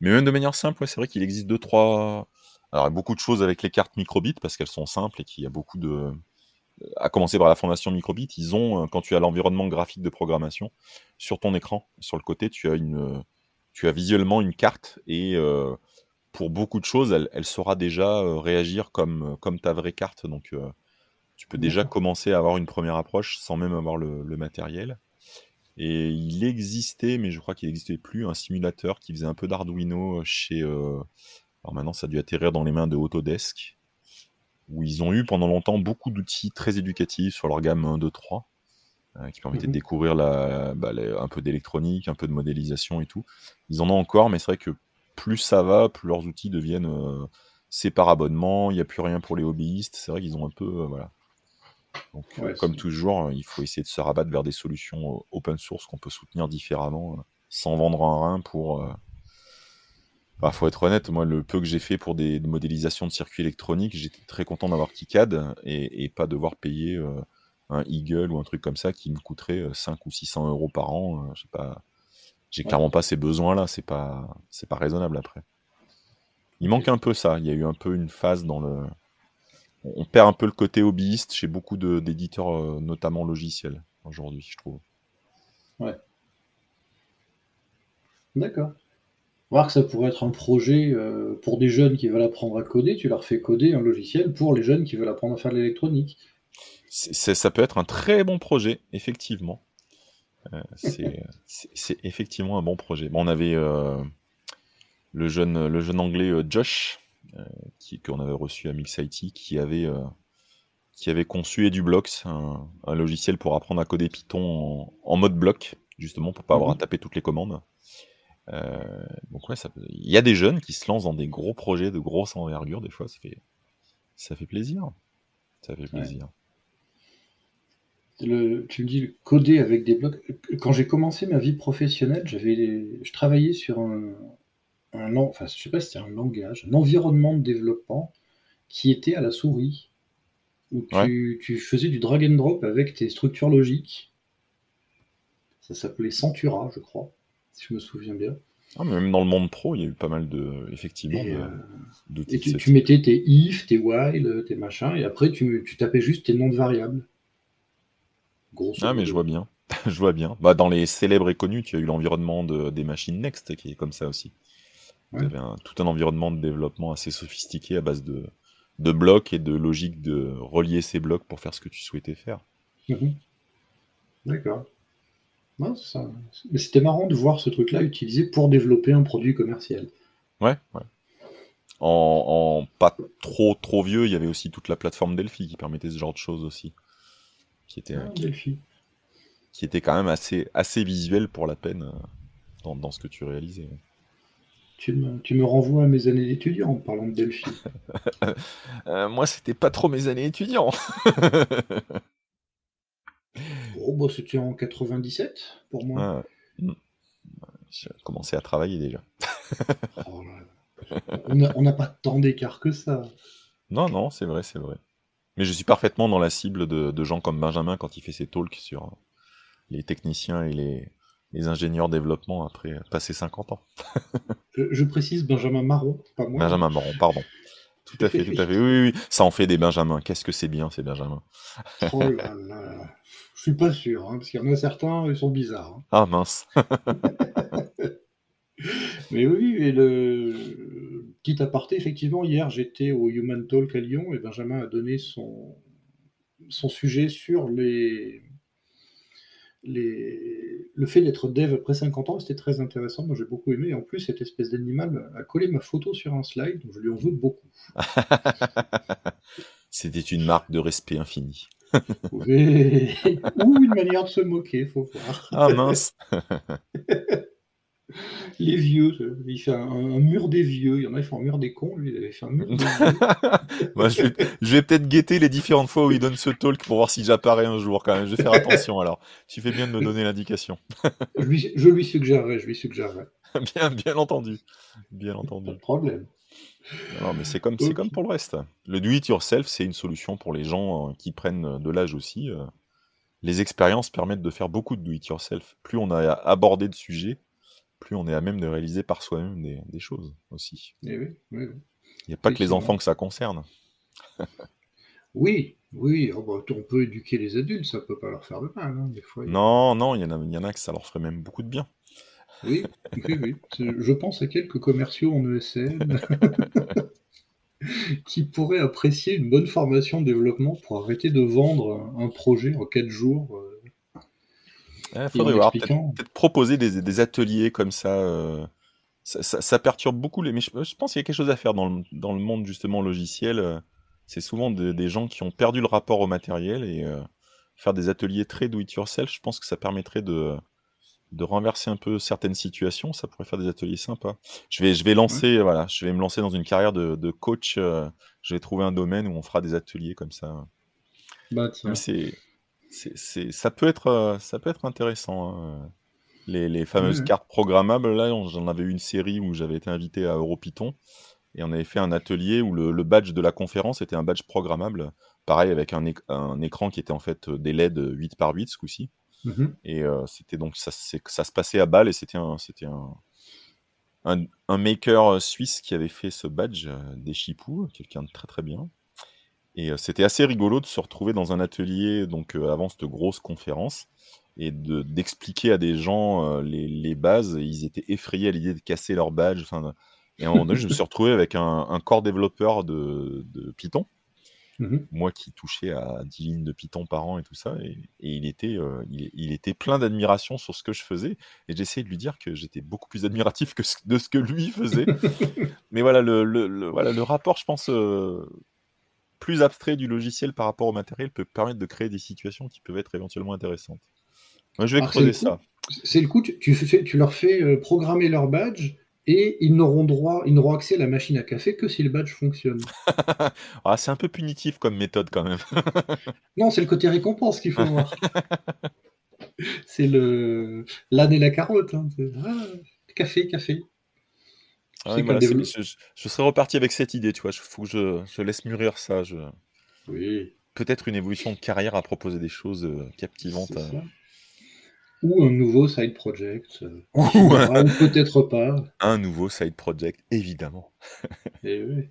Mais même de manière simple, c'est vrai qu'il existe deux, trois, alors, il y a beaucoup de choses avec les cartes microbit parce qu'elles sont simples et qu'il y a beaucoup de. À commencer par la fondation microbit, ils ont, euh, quand tu as l'environnement graphique de programmation, sur ton écran, sur le côté, tu as, une, tu as visuellement une carte et euh, pour beaucoup de choses, elle, saura déjà euh, réagir comme, comme ta vraie carte. Donc, tu peux déjà commencer à avoir une première approche sans même avoir le, le matériel. Et il existait, mais je crois qu'il n'existait plus, un simulateur qui faisait un peu d'Arduino chez alors maintenant, ça a dû atterrir dans les mains de Autodesk, où ils ont eu pendant longtemps beaucoup d'outils très éducatifs sur leur gamme 1, 2, 3, qui permettaient de mhm. découvrir bah, un peu d'électronique, un peu de modélisation et tout. Ils en ont encore, mais c'est vrai que plus ça va, plus leurs outils deviennent euh, c'est par abonnement, il n'y a plus rien pour les hobbyistes. C'est vrai qu'ils ont un peu. Euh, voilà. Donc, euh, comme toujours, il faut essayer de se rabattre vers des solutions open source qu'on peut soutenir différemment, sans vendre un rein pour bah, faut être honnête, moi, le peu que j'ai fait pour des, modélisations de circuits électroniques, j'étais très content d'avoir KiCad et, et, pas devoir payer euh, un Eagle ou un truc comme ça qui me coûterait 5 euh, ou 600 euros par an. Euh, j'ai pas, j'ai clairement pas ces besoins-là. C'est pas, c'est pas raisonnable après. Il manque un peu ça. Il y a eu un peu une phase dans le. On perd un peu le côté hobbyiste chez beaucoup d'éditeurs, notamment logiciels, aujourd'hui, je trouve. Ouais. D'accord. Voir que ça pourrait être un projet euh, pour des jeunes qui veulent apprendre à coder, tu leur fais coder un logiciel pour les jeunes qui veulent apprendre à faire de l'électronique. ça peut être un très bon projet, effectivement. Euh, c'est effectivement un bon projet. Bon, on avait euh, le, jeune, le jeune anglais Josh, qu'on avait reçu à Mix IT, qui avait, qui avait conçu EduBlocks, un, un logiciel pour apprendre à coder Python en, mode bloc, justement, pour pas avoir à mhm. taper toutes les commandes. Euh, donc ouais, il y a des jeunes qui se lancent dans des gros projets de grosse envergure, des fois, ça fait, ça fait plaisir. Ça fait plaisir. tu me dis coder avec des blocs. Quand j'ai commencé ma vie professionnelle, j'avais, je travaillais sur un, un enfin, je sais pas si c'était un langage, un environnement de développement qui était à la souris, où tu, tu faisais du drag and drop avec tes structures logiques. Ça s'appelait Centura, je crois, si je me souviens bien. Ah, même dans le monde pro, il y a eu pas mal de, effectivement, Et, de, euh, Et tu, mettais tes if, tes while, tes machins, et après tu, tu tapais juste tes noms de variables. Grosso Ah, mais je vois bien. Je vois bien. Bah, dans les célèbres et connus, tu as eu l'environnement de- des machines Next qui est comme ça aussi. Vous Ouais. avez un- tout un environnement de développement assez sophistiqué à base de, de blocs et de logique de relier ces blocs pour faire ce que tu souhaitais faire. Mhm. D'accord. Non, ça- Mais c'était marrant de voir ce truc-là utilisé pour développer un produit commercial. Ouais, ouais. En, en pas trop trop vieux, il y avait aussi toute la plateforme Delphi qui permettait ce genre de choses aussi. Qui était, Ah, qui, Delphi. qui était quand même assez, assez visuel pour la peine euh, dans, dans ce que tu réalisais. Tu me, tu me renvoies à mes années d'étudiant en parlant de Delphi. Euh, moi, c'était pas trop mes années étudiants. Oh, bah, c'était en 97 pour moi. Ouais. Mm. J'ai commencé à travailler déjà. Oh là là. On n'a pas tant d'écart que ça. Non, non, c'est vrai, c'est vrai. Mais je suis parfaitement dans la cible de, de gens comme Benjamin quand il fait ses talks sur euh, les techniciens et les, les ingénieurs développement après passer 50 ans. Je, je précise Benjamin Marron, pas moi. Benjamin Moron, pardon. Tout à fait, tout à fait. Oui, oui, oui. Ça en fait des Benjamins. Qu'est-ce que c'est bien, ces Benjamins. Oh là là. Je suis pas sûr, hein, parce qu'il y en a certains, ils sont bizarres. hein. Ah mince. Mais oui, et le petit aparté, effectivement, hier j'étais au Human Talk à Lyon et Benjamin a donné son, son sujet sur les, les... le fait d'être dev après 50 ans. C'était très intéressant, moi j'ai beaucoup aimé. Et en plus, cette espèce d'animal a collé ma photo sur un slide, donc je lui en veux beaucoup. C'était une marque de respect infini. Et- Ou une manière de se moquer, faut voir. Ah mince. Les vieux, il fait un, un mur des vieux, il y en a qui font un mur des cons, lui il avait fait un mur des vieux. Moi, je vais, peut-être guetter les différentes fois où il donne ce talk pour voir si j'apparais un jour quand même. Je vais faire attention alors. Tu fais bien de me donner l'indication. Je lui, je lui suggérerais, je lui suggérerais. Bien, bien entendu. Bien entendu. Pas de problème. Non, mais c'est comme, c'est comme pour le reste. Le do it yourself, c'est une solution pour les gens euh, qui prennent de l'âge aussi. euh. Les expériences permettent de faire beaucoup de do it yourself. Plus on a abordé de sujets, plus on est à même de réaliser par soi-même des, des choses aussi. Eh oui, oui, oui. Il n'y a pas que les enfants que ça concerne. Oui, oui, oh bah, on peut éduquer les adultes, ça peut pas leur faire de mal, hein, des fois. Non, non, il y en a, il y en a que ça leur ferait même beaucoup de bien. Oui, oui, oui. Je pense à quelques commerciaux en ESN qui pourraient apprécier une bonne formation de développement pour arrêter de vendre un projet en 4 jours. En faudrait voir, peut-être proposer des, des ateliers comme ça, euh, ça, ça- ça perturbe beaucoup les. Mais je, je pense qu'il y a quelque chose à faire dans le, dans le monde justement logiciel. euh, c'est souvent de- des gens qui ont perdu le rapport au matériel et euh, faire des ateliers très do it yourself. Je pense que ça permettrait de, de renverser un peu certaines situations. Ça pourrait faire des ateliers sympas. Je vais, je vais lancer, voilà, je vais me lancer dans une carrière de, de coach. je vais trouver un domaine où on fera des ateliers comme ça. Bah tiens. Mais c'est, ça peut être, euh, ça peut être intéressant. hein. Les, les fameuses ouais. cartes programmables, là, j'en avais eu une série où j'avais été invité à Europython et on avait fait un atelier où le, le badge de la conférence était un badge programmable, pareil avec un, éc- un écran qui était en fait des LED 8 par 8 ce coup-ci. Mhm. Et euh, c'était donc ça, se passait à Bâle et c'était un, c'était un, un, un maker suisse qui avait fait ce badge euh, des Chipous, quelqu'un de très très bien. Et euh, c'était assez rigolo de se retrouver dans un atelier donc euh, avant cette grosse conférence et de d'expliquer à des gens euh, les, les bases. Ils étaient effrayés à l'idée de casser leur badge. Enfin, et à un moment donné, je me suis retrouvé avec un, un corps développeur de, de Python Mhm. moi qui touchais à 10 lignes de Python par an et tout ça, et, et il, était, euh, il, il était plein d'admiration sur ce que je faisais, et j'essayais de lui dire que j'étais beaucoup plus admiratif que ce- de ce que lui faisait. Mais voilà, le, le- le- voilà, le rapport, je pense, euh, plus abstrait du logiciel par rapport au matériel peut permettre de créer des situations qui peuvent être éventuellement intéressantes. Moi, je vais Ah, creuser ça. C'est le coup, tu, tu fais- tu leur fais euh, programmer leur badge et ils n'auront droit, ils n'auront accès à la machine à café que si le badge fonctionne. Ah, c'est un peu punitif comme méthode quand même. Non, c'est le côté récompense qu'il faut voir. c'est le l'âne et la carotte. hein. Ah, café, café. Ah je, serais reparti avec cette idée, tu vois. Il faut que je, laisse mûrir ça. Oui. Peut-être une évolution de carrière à proposer des choses euh, captivantes. Ou un nouveau side project. Euh, Ou peut-être pas. Un nouveau side project, évidemment. Et eh oui.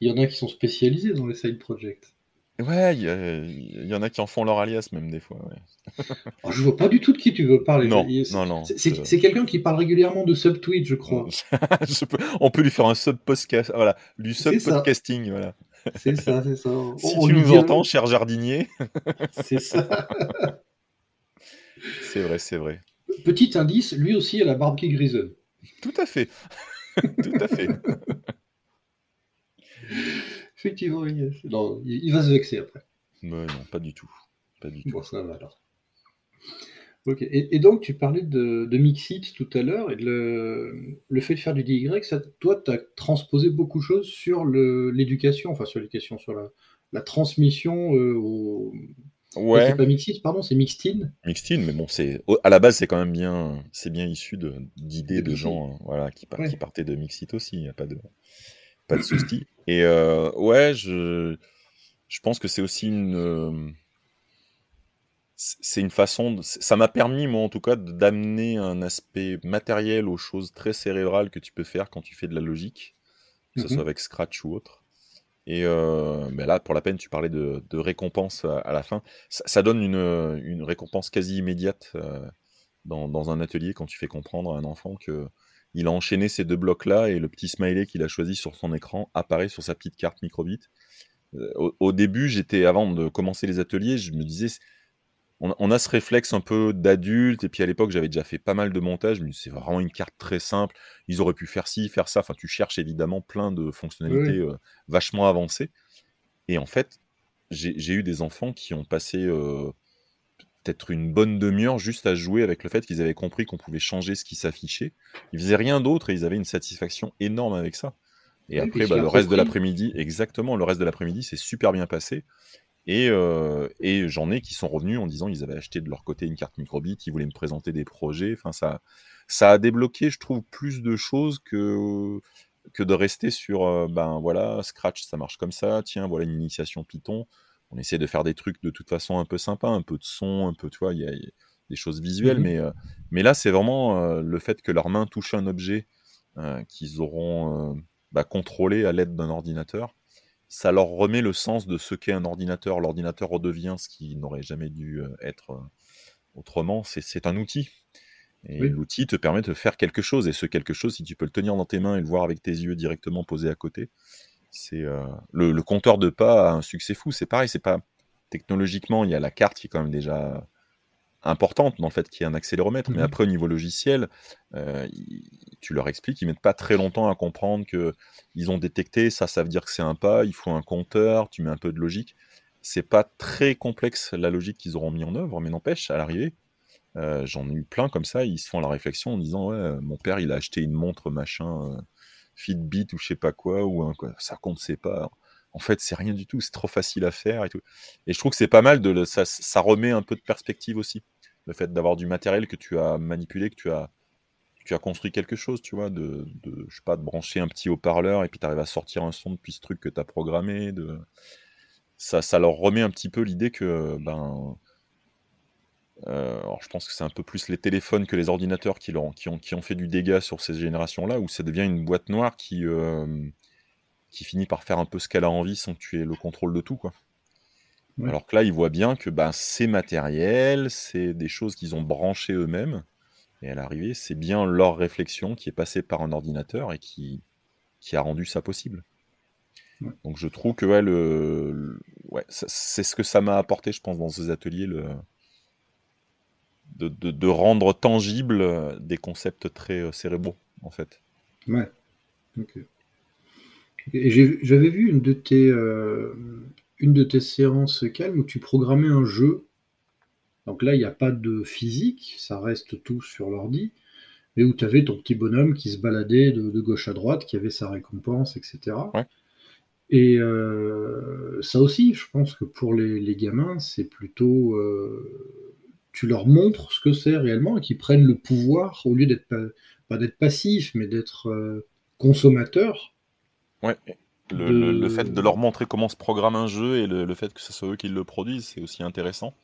Il y en a qui sont spécialisés dans les side projects. Ouais, il y, en a qui en font leur alias même des fois. Ouais. Oh, je vois pas du tout de qui tu veux parler. Non, non, non. C'est quelqu'un qui parle régulièrement de subtweet, je crois. On peut lui faire un sub-podcast, voilà, du sub-podcasting, voilà. C'est ça, c'est ça. si tu nous entends, cher jardinier. c'est ça. c'est vrai, c'est vrai. Petit indice, lui aussi a la barbe qui grisonne. Tout à fait. Tout à fait. Effectivement, il, il, va se vexer après. non, pas du tout. Pas du tout. ça va alors. Ok. Et, donc, tu parlais de, de Mixit tout à l'heure et le, le, fait de faire du DY, ça, toi, tu as transposé beaucoup de choses sur l'éducation, enfin sur l'éducation, sur la, la transmission euh, au. Ouais. C'est pas Mixit, pardon, c'est Mixtine. Mixtine, mais bon, c'est à la base, c'est quand même bien, c'est bien issu d'idées de, gens, voilà, qui, qui, partaient de Mixit aussi. Il n'y a pas de pas de souci. Et euh, ouais, je, je pense que c'est aussi une. Euh, c'est une façon. ça m'a permis, moi en tout cas, d'amener un aspect matériel aux choses très cérébrales que tu peux faire quand tu fais de la logique, que ce soit mmh avec Scratch ou autre. Et euh, ben là, pour la peine, tu parlais de, récompense à, la fin. Ça, donne une, une, récompense quasi immédiate dans, dans, un atelier quand tu fais comprendre à un enfant que il a enchaîné ces deux blocs-là et le petit smiley qu'il a choisi sur son écran apparaît sur sa petite carte microbit. Euh, au, début, j'étais, avant de commencer les ateliers, je me disais, on, a ce réflexe un peu d'adulte, et puis à l'époque, j'avais déjà fait pas mal de montage, mais c'est vraiment une carte très simple. Ils auraient pu faire ci, faire ça. Enfin, tu cherches évidemment plein de fonctionnalités euh, vachement avancées. Et en fait, j'ai eu des enfants qui ont passé euh, peut-être une bonne demi-heure juste à jouer avec le fait qu'ils avaient compris qu'on pouvait changer ce qui s'affichait. Ils faisaient rien d'autre et ils avaient une satisfaction énorme avec ça. Et après, bah, le reste de l'après-midi, exactement, le reste de l'après-midi, c'est super bien passé. Et, euh, et j'en ai qui sont revenus en disant qu'ils avaient acheté de leur côté une carte microbit, ils voulaient me présenter des projets. Enfin, ça, ça a débloqué, je trouve, plus de choses que, que de rester sur, euh, ben voilà, Scratch, ça marche comme ça. Tiens, voilà une initiation Python on essaie de faire des trucs de toute façon un peu sympa, un peu de son, un peu, tu vois, il y, a des choses visuelles, mmh mais, euh, mais là, c'est vraiment euh, le fait que leurs mains touchent un objet euh, qu'ils auront bah, contrôlé à l'aide d'un ordinateur. Ça leur remet le sens de ce qu'est un ordinateur. L'ordinateur redevient ce qui n'aurait jamais dû être autrement. C'est un outil. Et l'outil te permet de faire quelque chose. Et ce quelque chose, si tu peux le tenir dans tes mains et le voir avec tes yeux directement posé à côté, c'est euh, le, compteur de pas a un succès fou. C'est pareil, c'est pas technologiquement, il y a la carte qui est quand même déjà importante, en fait, qui est un accéléromètre. Mais mmh après, au niveau logiciel, euh, tu leur expliques, ils mettent pas très longtemps à comprendre que ils ont détecté ça, ça veut dire que c'est un pas. Il faut un compteur, tu mets un peu de logique. C'est pas très complexe la logique qu'ils auront mis en œuvre, mais n'empêche, à l'arrivée, euh, j'en ai eu plein comme ça. Ils se font la réflexion en disant ouais, mon père, il a acheté une montre machin Fitbit ou je sais pas quoi, ou un, ça compte, c'est pas. En fait, c'est rien du tout, c'est trop facile à faire et tout. Et je trouve que c'est pas mal, de, ça, ça remet un peu de perspective aussi. Le fait d'avoir du matériel que tu as manipulé, que tu as, tu as construit quelque chose, tu vois, de, de je sais pas, de brancher un petit haut-parleur et puis tu arrives à sortir un son depuis ce truc que tu as programmé. De... Ça, ça leur remet un petit peu l'idée que, ben, euh, alors je pense que c'est un peu plus les téléphones que les ordinateurs qui, ont, qui, ont, qui ont fait du dégât sur ces générations-là, où ça devient une boîte noire qui, euh, qui finit par faire un peu ce qu'elle a envie sans que tu aies le contrôle de tout. Quoi. Alors que là, ils voient bien que ben, c'est matériel, c'est des choses qu'ils ont branchées eux-mêmes, et à l'arrivée, c'est bien leur réflexion qui est passée par un ordinateur et qui, qui a rendu ça possible. Donc je trouve que ouais, le, ouais, c'est ce que ça m'a apporté, je pense, dans ces ateliers, le, de, rendre tangible euh, des concepts très euh, cérébraux, en fait. Ouais. Ok. Et j'avais vu une de tes euh, une de tes séances calmes où tu programmais un jeu. Donc là, il n'y a pas de physique, ça reste tout sur l'ordi, mais où tu avais ton petit bonhomme qui se baladait de, gauche à droite, qui avait sa récompense, etc. Et ça aussi, je pense que pour les, gamins, c'est plutôt tu leur montres ce que c'est réellement et qu'ils prennent le pouvoir au lieu d'être pas, d'être passif, mais d'être euh, consommateurs. Ouais. Le, fait de leur montrer comment se programme un jeu et le, fait que ce soit eux qui le produisent, c'est aussi intéressant.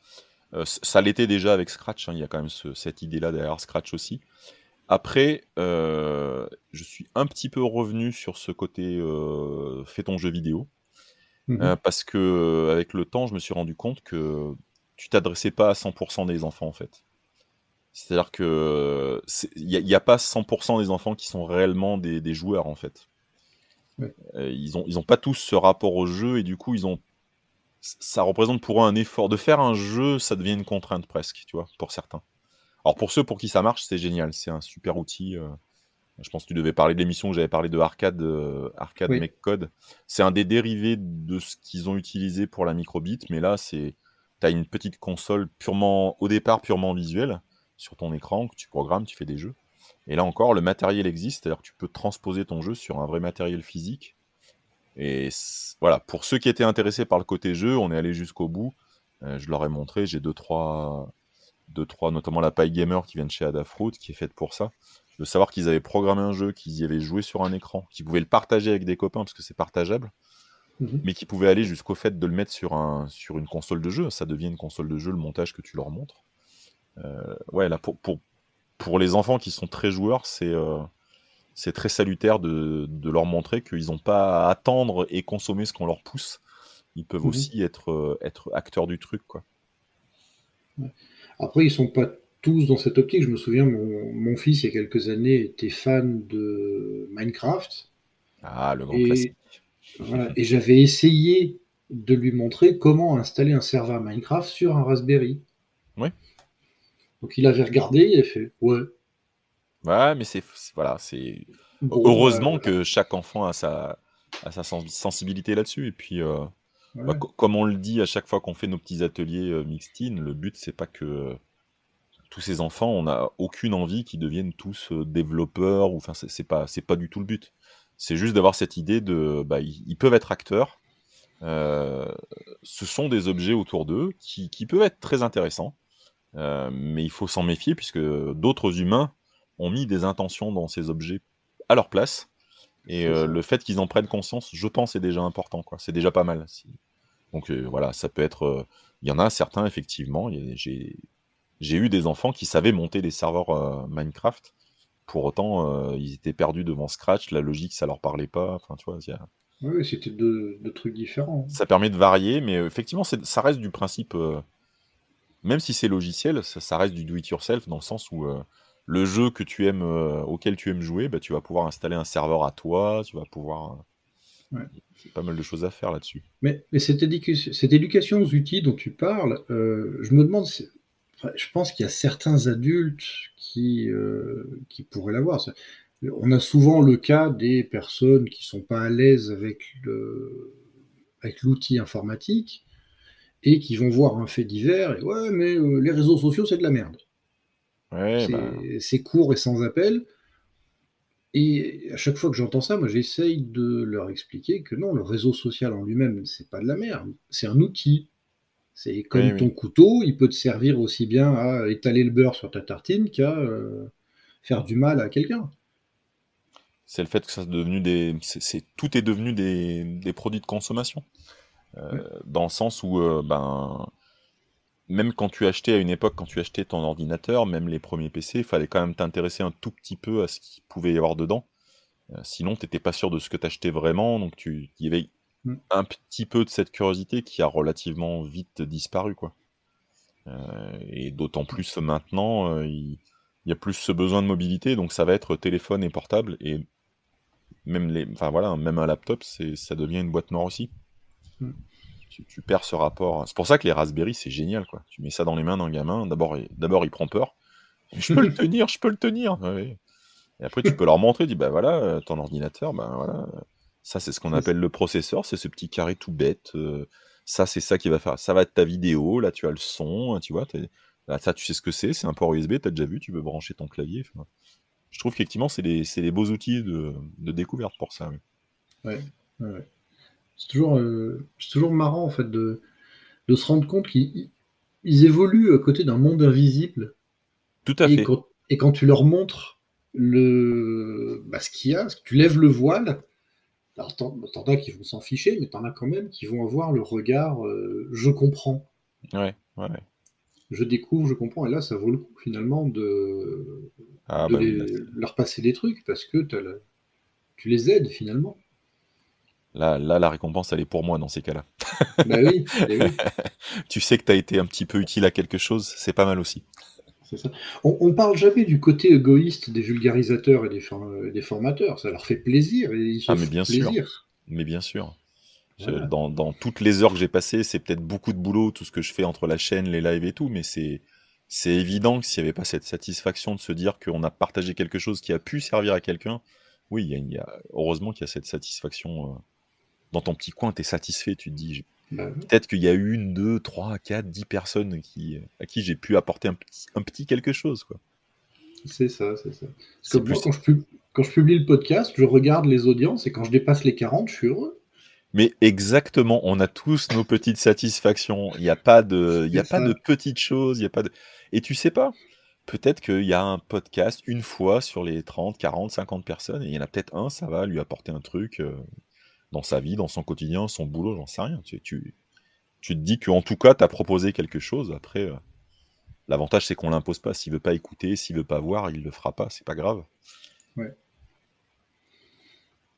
Euh, ça l'était déjà avec Scratch, hein, il y a quand même cette idée-là derrière Scratch aussi. Après, euh, je suis un petit peu revenu sur ce côté euh, fais ton jeu vidéo. Mmh parce que avec le temps, je me suis rendu compte que tu t'adressais pas à 100% des enfants en fait. C'est-à-dire que il n'y a, pas 100% des enfants qui sont réellement des, joueurs en fait. ils n'ont ils ont pas tous ce rapport au jeu et du coup ils ont ça représente pour eux un effort. De faire un jeu, ça devient une contrainte presque, tu vois, pour certains. Alors pour ceux pour qui ça marche, c'est génial, c'est un super outil. Euh. je pense que tu devais parler de l'émission où j'avais parlé de Arcade, euh, Arcade Make Code. C'est un des dérivés de ce qu'ils ont utilisé pour la microbit, mais là, c'est tu as une petite console purement, au départ, purement visuelle sur ton écran que tu programmes, tu fais des jeux. Et là encore, le matériel existe, c'est-à-dire que tu peux transposer ton jeu sur un vrai matériel physique et voilà, pour ceux qui étaient intéressés par le côté jeu, on est allé jusqu'au bout. Euh, je leur ai montré, j'ai deux trois, deux, trois, notamment la paille gamer qui vient de chez Adafruit, qui est faite pour ça. De savoir qu'ils avaient programmé un jeu, qu'ils y avaient joué sur un écran, qu'ils pouvaient le partager avec des copains parce que c'est partageable, mhm. mais qui pouvaient aller jusqu'au fait de le mettre sur, un, sur une console de jeu. Ça devient une console de jeu, le montage que tu leur montres. Euh, ouais, là, pour, pour, pour les enfants qui sont très joueurs, c'est. Euh, c'est très salutaire de, leur montrer qu'ils n'ont pas à attendre et consommer ce qu'on leur pousse. Ils peuvent mhm. aussi être, euh, être acteurs du truc. Quoi. Après, ils sont pas tous dans cette optique. Je me souviens, mon, fils, il y a quelques années, était fan de Minecraft. Ah, le grand classique. Et j'avais essayé de lui montrer comment installer un serveur Minecraft sur un Raspberry. Oui. Donc il avait regardé, il a fait Ouais, Ouais, mais c'est voilà, c'est heureusement euh, que chaque enfant a sa, a sa sensibilité là-dessus. Et puis, euh, bah, comme on le dit à chaque fois qu'on fait nos petits ateliers euh, le but c'est pas que tous ces enfants, on n'a aucune envie qu'ils deviennent tous développeurs. Ou enfin, c'est pas c'est pas du tout le but. C'est juste d'avoir cette idée de, bah, ils, peuvent être acteurs. ce sont des objets autour d'eux qui, qui, peuvent être très intéressants, mais il faut s'en méfier puisque d'autres humains ont mis des intentions dans ces objets à leur place. Et euh, le fait qu'ils en prennent conscience, je pense, est déjà important. C'est déjà pas mal. Donc euh, voilà, ça peut être. Euh, il y en a certains, effectivement. J'ai eu des enfants qui savaient monter des serveurs Minecraft. Pour autant, ils étaient perdus devant Scratch. La logique, ça leur parlait pas. Enfin, tu vois, Oui, c'était deux, trucs différents. Ça permet de varier, mais effectivement, ça reste du principe. même si c'est logiciel, ça, ça, reste du do-it-yourself dans le sens où le jeu que tu aimes, euh, auquel tu aimes jouer, bah, tu vas pouvoir installer un serveur à toi, tu vas pouvoir. Euh, ouais. pas mal de choses à faire là-dessus. Mais, cette, éducation aux outils dont tu parles, euh, je me demande, je pense qu'il y a certains adultes qui, qui pourraient l'avoir. On a souvent le cas des personnes qui sont pas à l'aise avec le, avec l'outil informatique et qui vont voir un fait divers et ouais mais les réseaux sociaux c'est de la merde. Bah. c'est court et sans appel. Et à chaque fois que j'entends ça, moi j'essaye de leur expliquer que non, le réseau social en lui-même, c'est pas de la merde, c'est un outil. C'est comme ton couteau, il peut te servir aussi bien à étaler le beurre sur ta tartine qu'à euh, faire du mal à quelqu'un. C'est le fait que ça devenu des, c'est, tout est devenu des, produits de consommation, euh, dans le sens où euh, ben même quand tu achetais à une époque, quand tu achetais ton ordinateur, même les premiers PC, il fallait quand même t'intéresser un tout petit peu à ce qu'il pouvait y avoir dedans. Euh, sinon, tu n'étais pas sûr de ce que tu achetais vraiment, donc tu, il y avait mm. un petit peu de cette curiosité qui a relativement vite disparu. quoi. Euh, et d'autant plus maintenant, euh, il, y a plus ce besoin de mobilité, donc ça va être téléphone et portable, et même, les, enfin, voilà, même un laptop, ça devient une boîte noire aussi. Mm tu, perds ce rapport. C'est pour ça que les Raspberry, c'est génial, quoi. Tu mets ça dans les mains d'un gamin, d'abord, d'abord il prend peur. Je peux le tenir, je peux le tenir. Et après, tu peux leur montrer, dis, bah voilà, euh, ton ordinateur, bah voilà. Ça, c'est ce qu'on appelle le processeur, c'est ce petit carré tout bête. Euh, ça, c'est ça qui va faire. Ça va être ta vidéo, là, tu as le son, tu vois. ça, tu sais ce que c'est, c'est un port USB, tu as déjà vu, tu veux brancher ton clavier. je trouve qu'effectivement, c'est des, beaux outils de, découverte pour ça. Ouais, ouais. C'est toujours, euh, toujours marrant en fait de, de se rendre compte qu'ils évoluent à côté d'un monde invisible. Tout à et fait. Quand, et quand tu leur montres le, bah, ce qu'il y a, tu lèves le voile, alors t'en as qui vont s'en ficher, mais t'en as quand même qui vont avoir le regard euh, je comprends. Ouais, ouais. Je découvre, je comprends, et là ça vaut le coup finalement de, Ah, de bah, les- là, leur passer des trucs parce que tu les aides finalement. là, là, la récompense, elle est pour moi dans ces cas-là. bah oui, eh oui, Tu sais que tu as été un petit peu utile à quelque chose, c'est pas mal aussi. Ça. On, on parle jamais du côté égoïste des vulgarisateurs et des, for- des formateurs, ça leur fait plaisir et ils se Ah, mais bien sûr. Mais bien sûr. Je- dans, dans toutes les heures que j'ai passées, c'est peut-être beaucoup de boulot, tout ce que je fais entre la chaîne, les lives et tout, mais c'est c'est évident que s'il n'y avait pas cette satisfaction de se dire qu'on a partagé quelque chose qui a pu servir à quelqu'un, oui, il y a, il y a- heureusement qu'il y a cette satisfaction. euh, dans ton petit coin, tu es satisfait, tu te dis, Bah, peut-être qu'il y a une, deux, trois, quatre, dix personnes qui, à qui j'ai pu apporter un petit, un petit quelque chose. Quoi. c'est ça, c'est ça. Parce moi, plus- quand je, pub- quand je publie le podcast, je regarde les audiences et quand je dépasse les 40, je suis heureux. Mais exactement, on a tous nos petites satisfactions. Il n'y a pas de, il y a pas de petites choses. Il y a pas de. Et tu sais pas. Peut-être qu'il y a un podcast une fois sur les 30, 40, 50 personnes, et il y en a peut-être un, ça va lui apporter un truc euh, dans sa vie, dans son quotidien, son boulot, j'en sais rien. Tu, tu, tu te dis qu'en tout cas, tu as proposé quelque chose. Après, euh, l'avantage, c'est qu'on l'impose pas. S'il veut pas écouter, s'il veut pas voir, il le fera pas. C'est pas grave.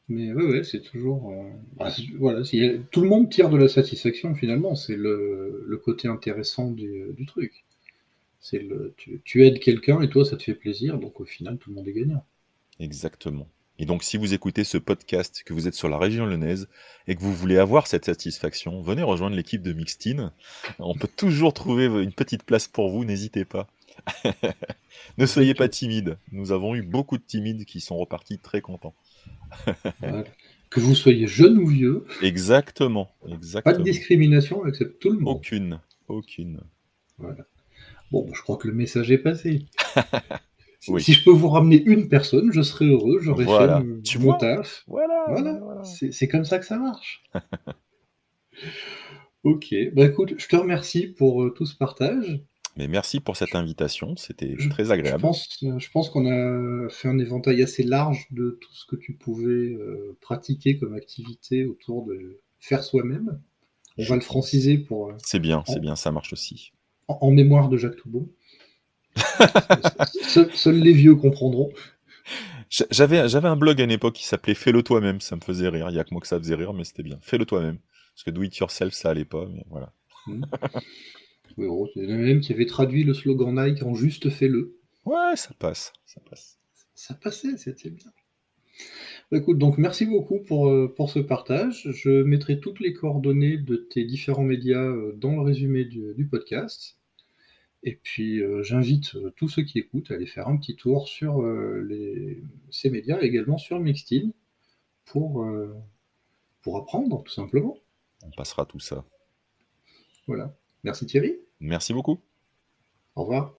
Mais ouais, ouais, c'est toujours. euh, bah, voilà, tout le monde tire de la satisfaction finalement. C'est le, le côté intéressant du, du truc. C'est le, tu, tu aides quelqu'un et toi ça te fait plaisir, donc au final tout le monde est gagnant. Exactement. Et donc, si vous écoutez ce podcast, que vous êtes sur la région lyonnaise et que vous voulez avoir cette satisfaction, venez rejoindre l'équipe de Mixtine. On peut toujours trouver une petite place pour vous, n'hésitez pas. ne soyez pas timide. Nous avons eu beaucoup de timides qui sont repartis très contents. Voilà. Que vous soyez jeune ou vieux, Exactement. pas de Exactement. discrimination, on accepte tout le monde. Aucune. Aucune. Voilà. Bon, bah, je crois que le message est passé. Si- Oui. Si je peux vous ramener une personne, je serai heureux, j'aurai Voilà. fait Tu mon vois taf. Voilà. Voilà, voilà. c'est comme ça que ça marche. ok, bah écoute, je te remercie pour euh, tout ce partage. Mais merci pour cette invitation. C'était très Je agréable. pense, euh, je pense qu'on a fait un éventail assez large de tout ce que tu pouvais euh, pratiquer comme activité autour de faire soi-même. On va le franciser pour, euh, C'est bien, c'est bien, ça marche aussi. en, en mémoire de Jacques Toubon. Seuls les vieux comprendront. J'a- J'avais, j'avais un blog à une époque qui s'appelait Fais-le toi-même, ça me faisait rire. Il y a que moi que ça faisait rire, mais c'était bien. Fais-le toi-même. Parce que do it yourself, ça allait pas, mais voilà. Oui, oh, il y en a même qui avait traduit le slogan Nike en juste fais-le. Ouais, ça passe, ça passe. Ça passait, c'était bien. Bah, écoute, donc merci beaucoup pour, euh, pour ce partage. Je mettrai toutes les coordonnées de tes différents médias euh, dans le résumé du, du podcast. Et puis euh, j'invite euh, tous ceux qui écoutent à aller faire un petit tour sur euh, les, ces médias et également sur Mixteam pour, euh, pour apprendre tout simplement. On passera tout ça. Voilà. Merci Thierry. Merci beaucoup. Au revoir.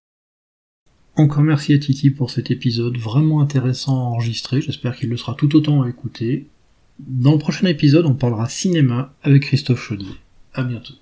Encore merci à Titi pour cet épisode vraiment intéressant à enregistrer, j'espère qu'il le sera tout autant à écouter. Dans le prochain épisode, on parlera cinéma avec Christophe Chaudier. À bientôt.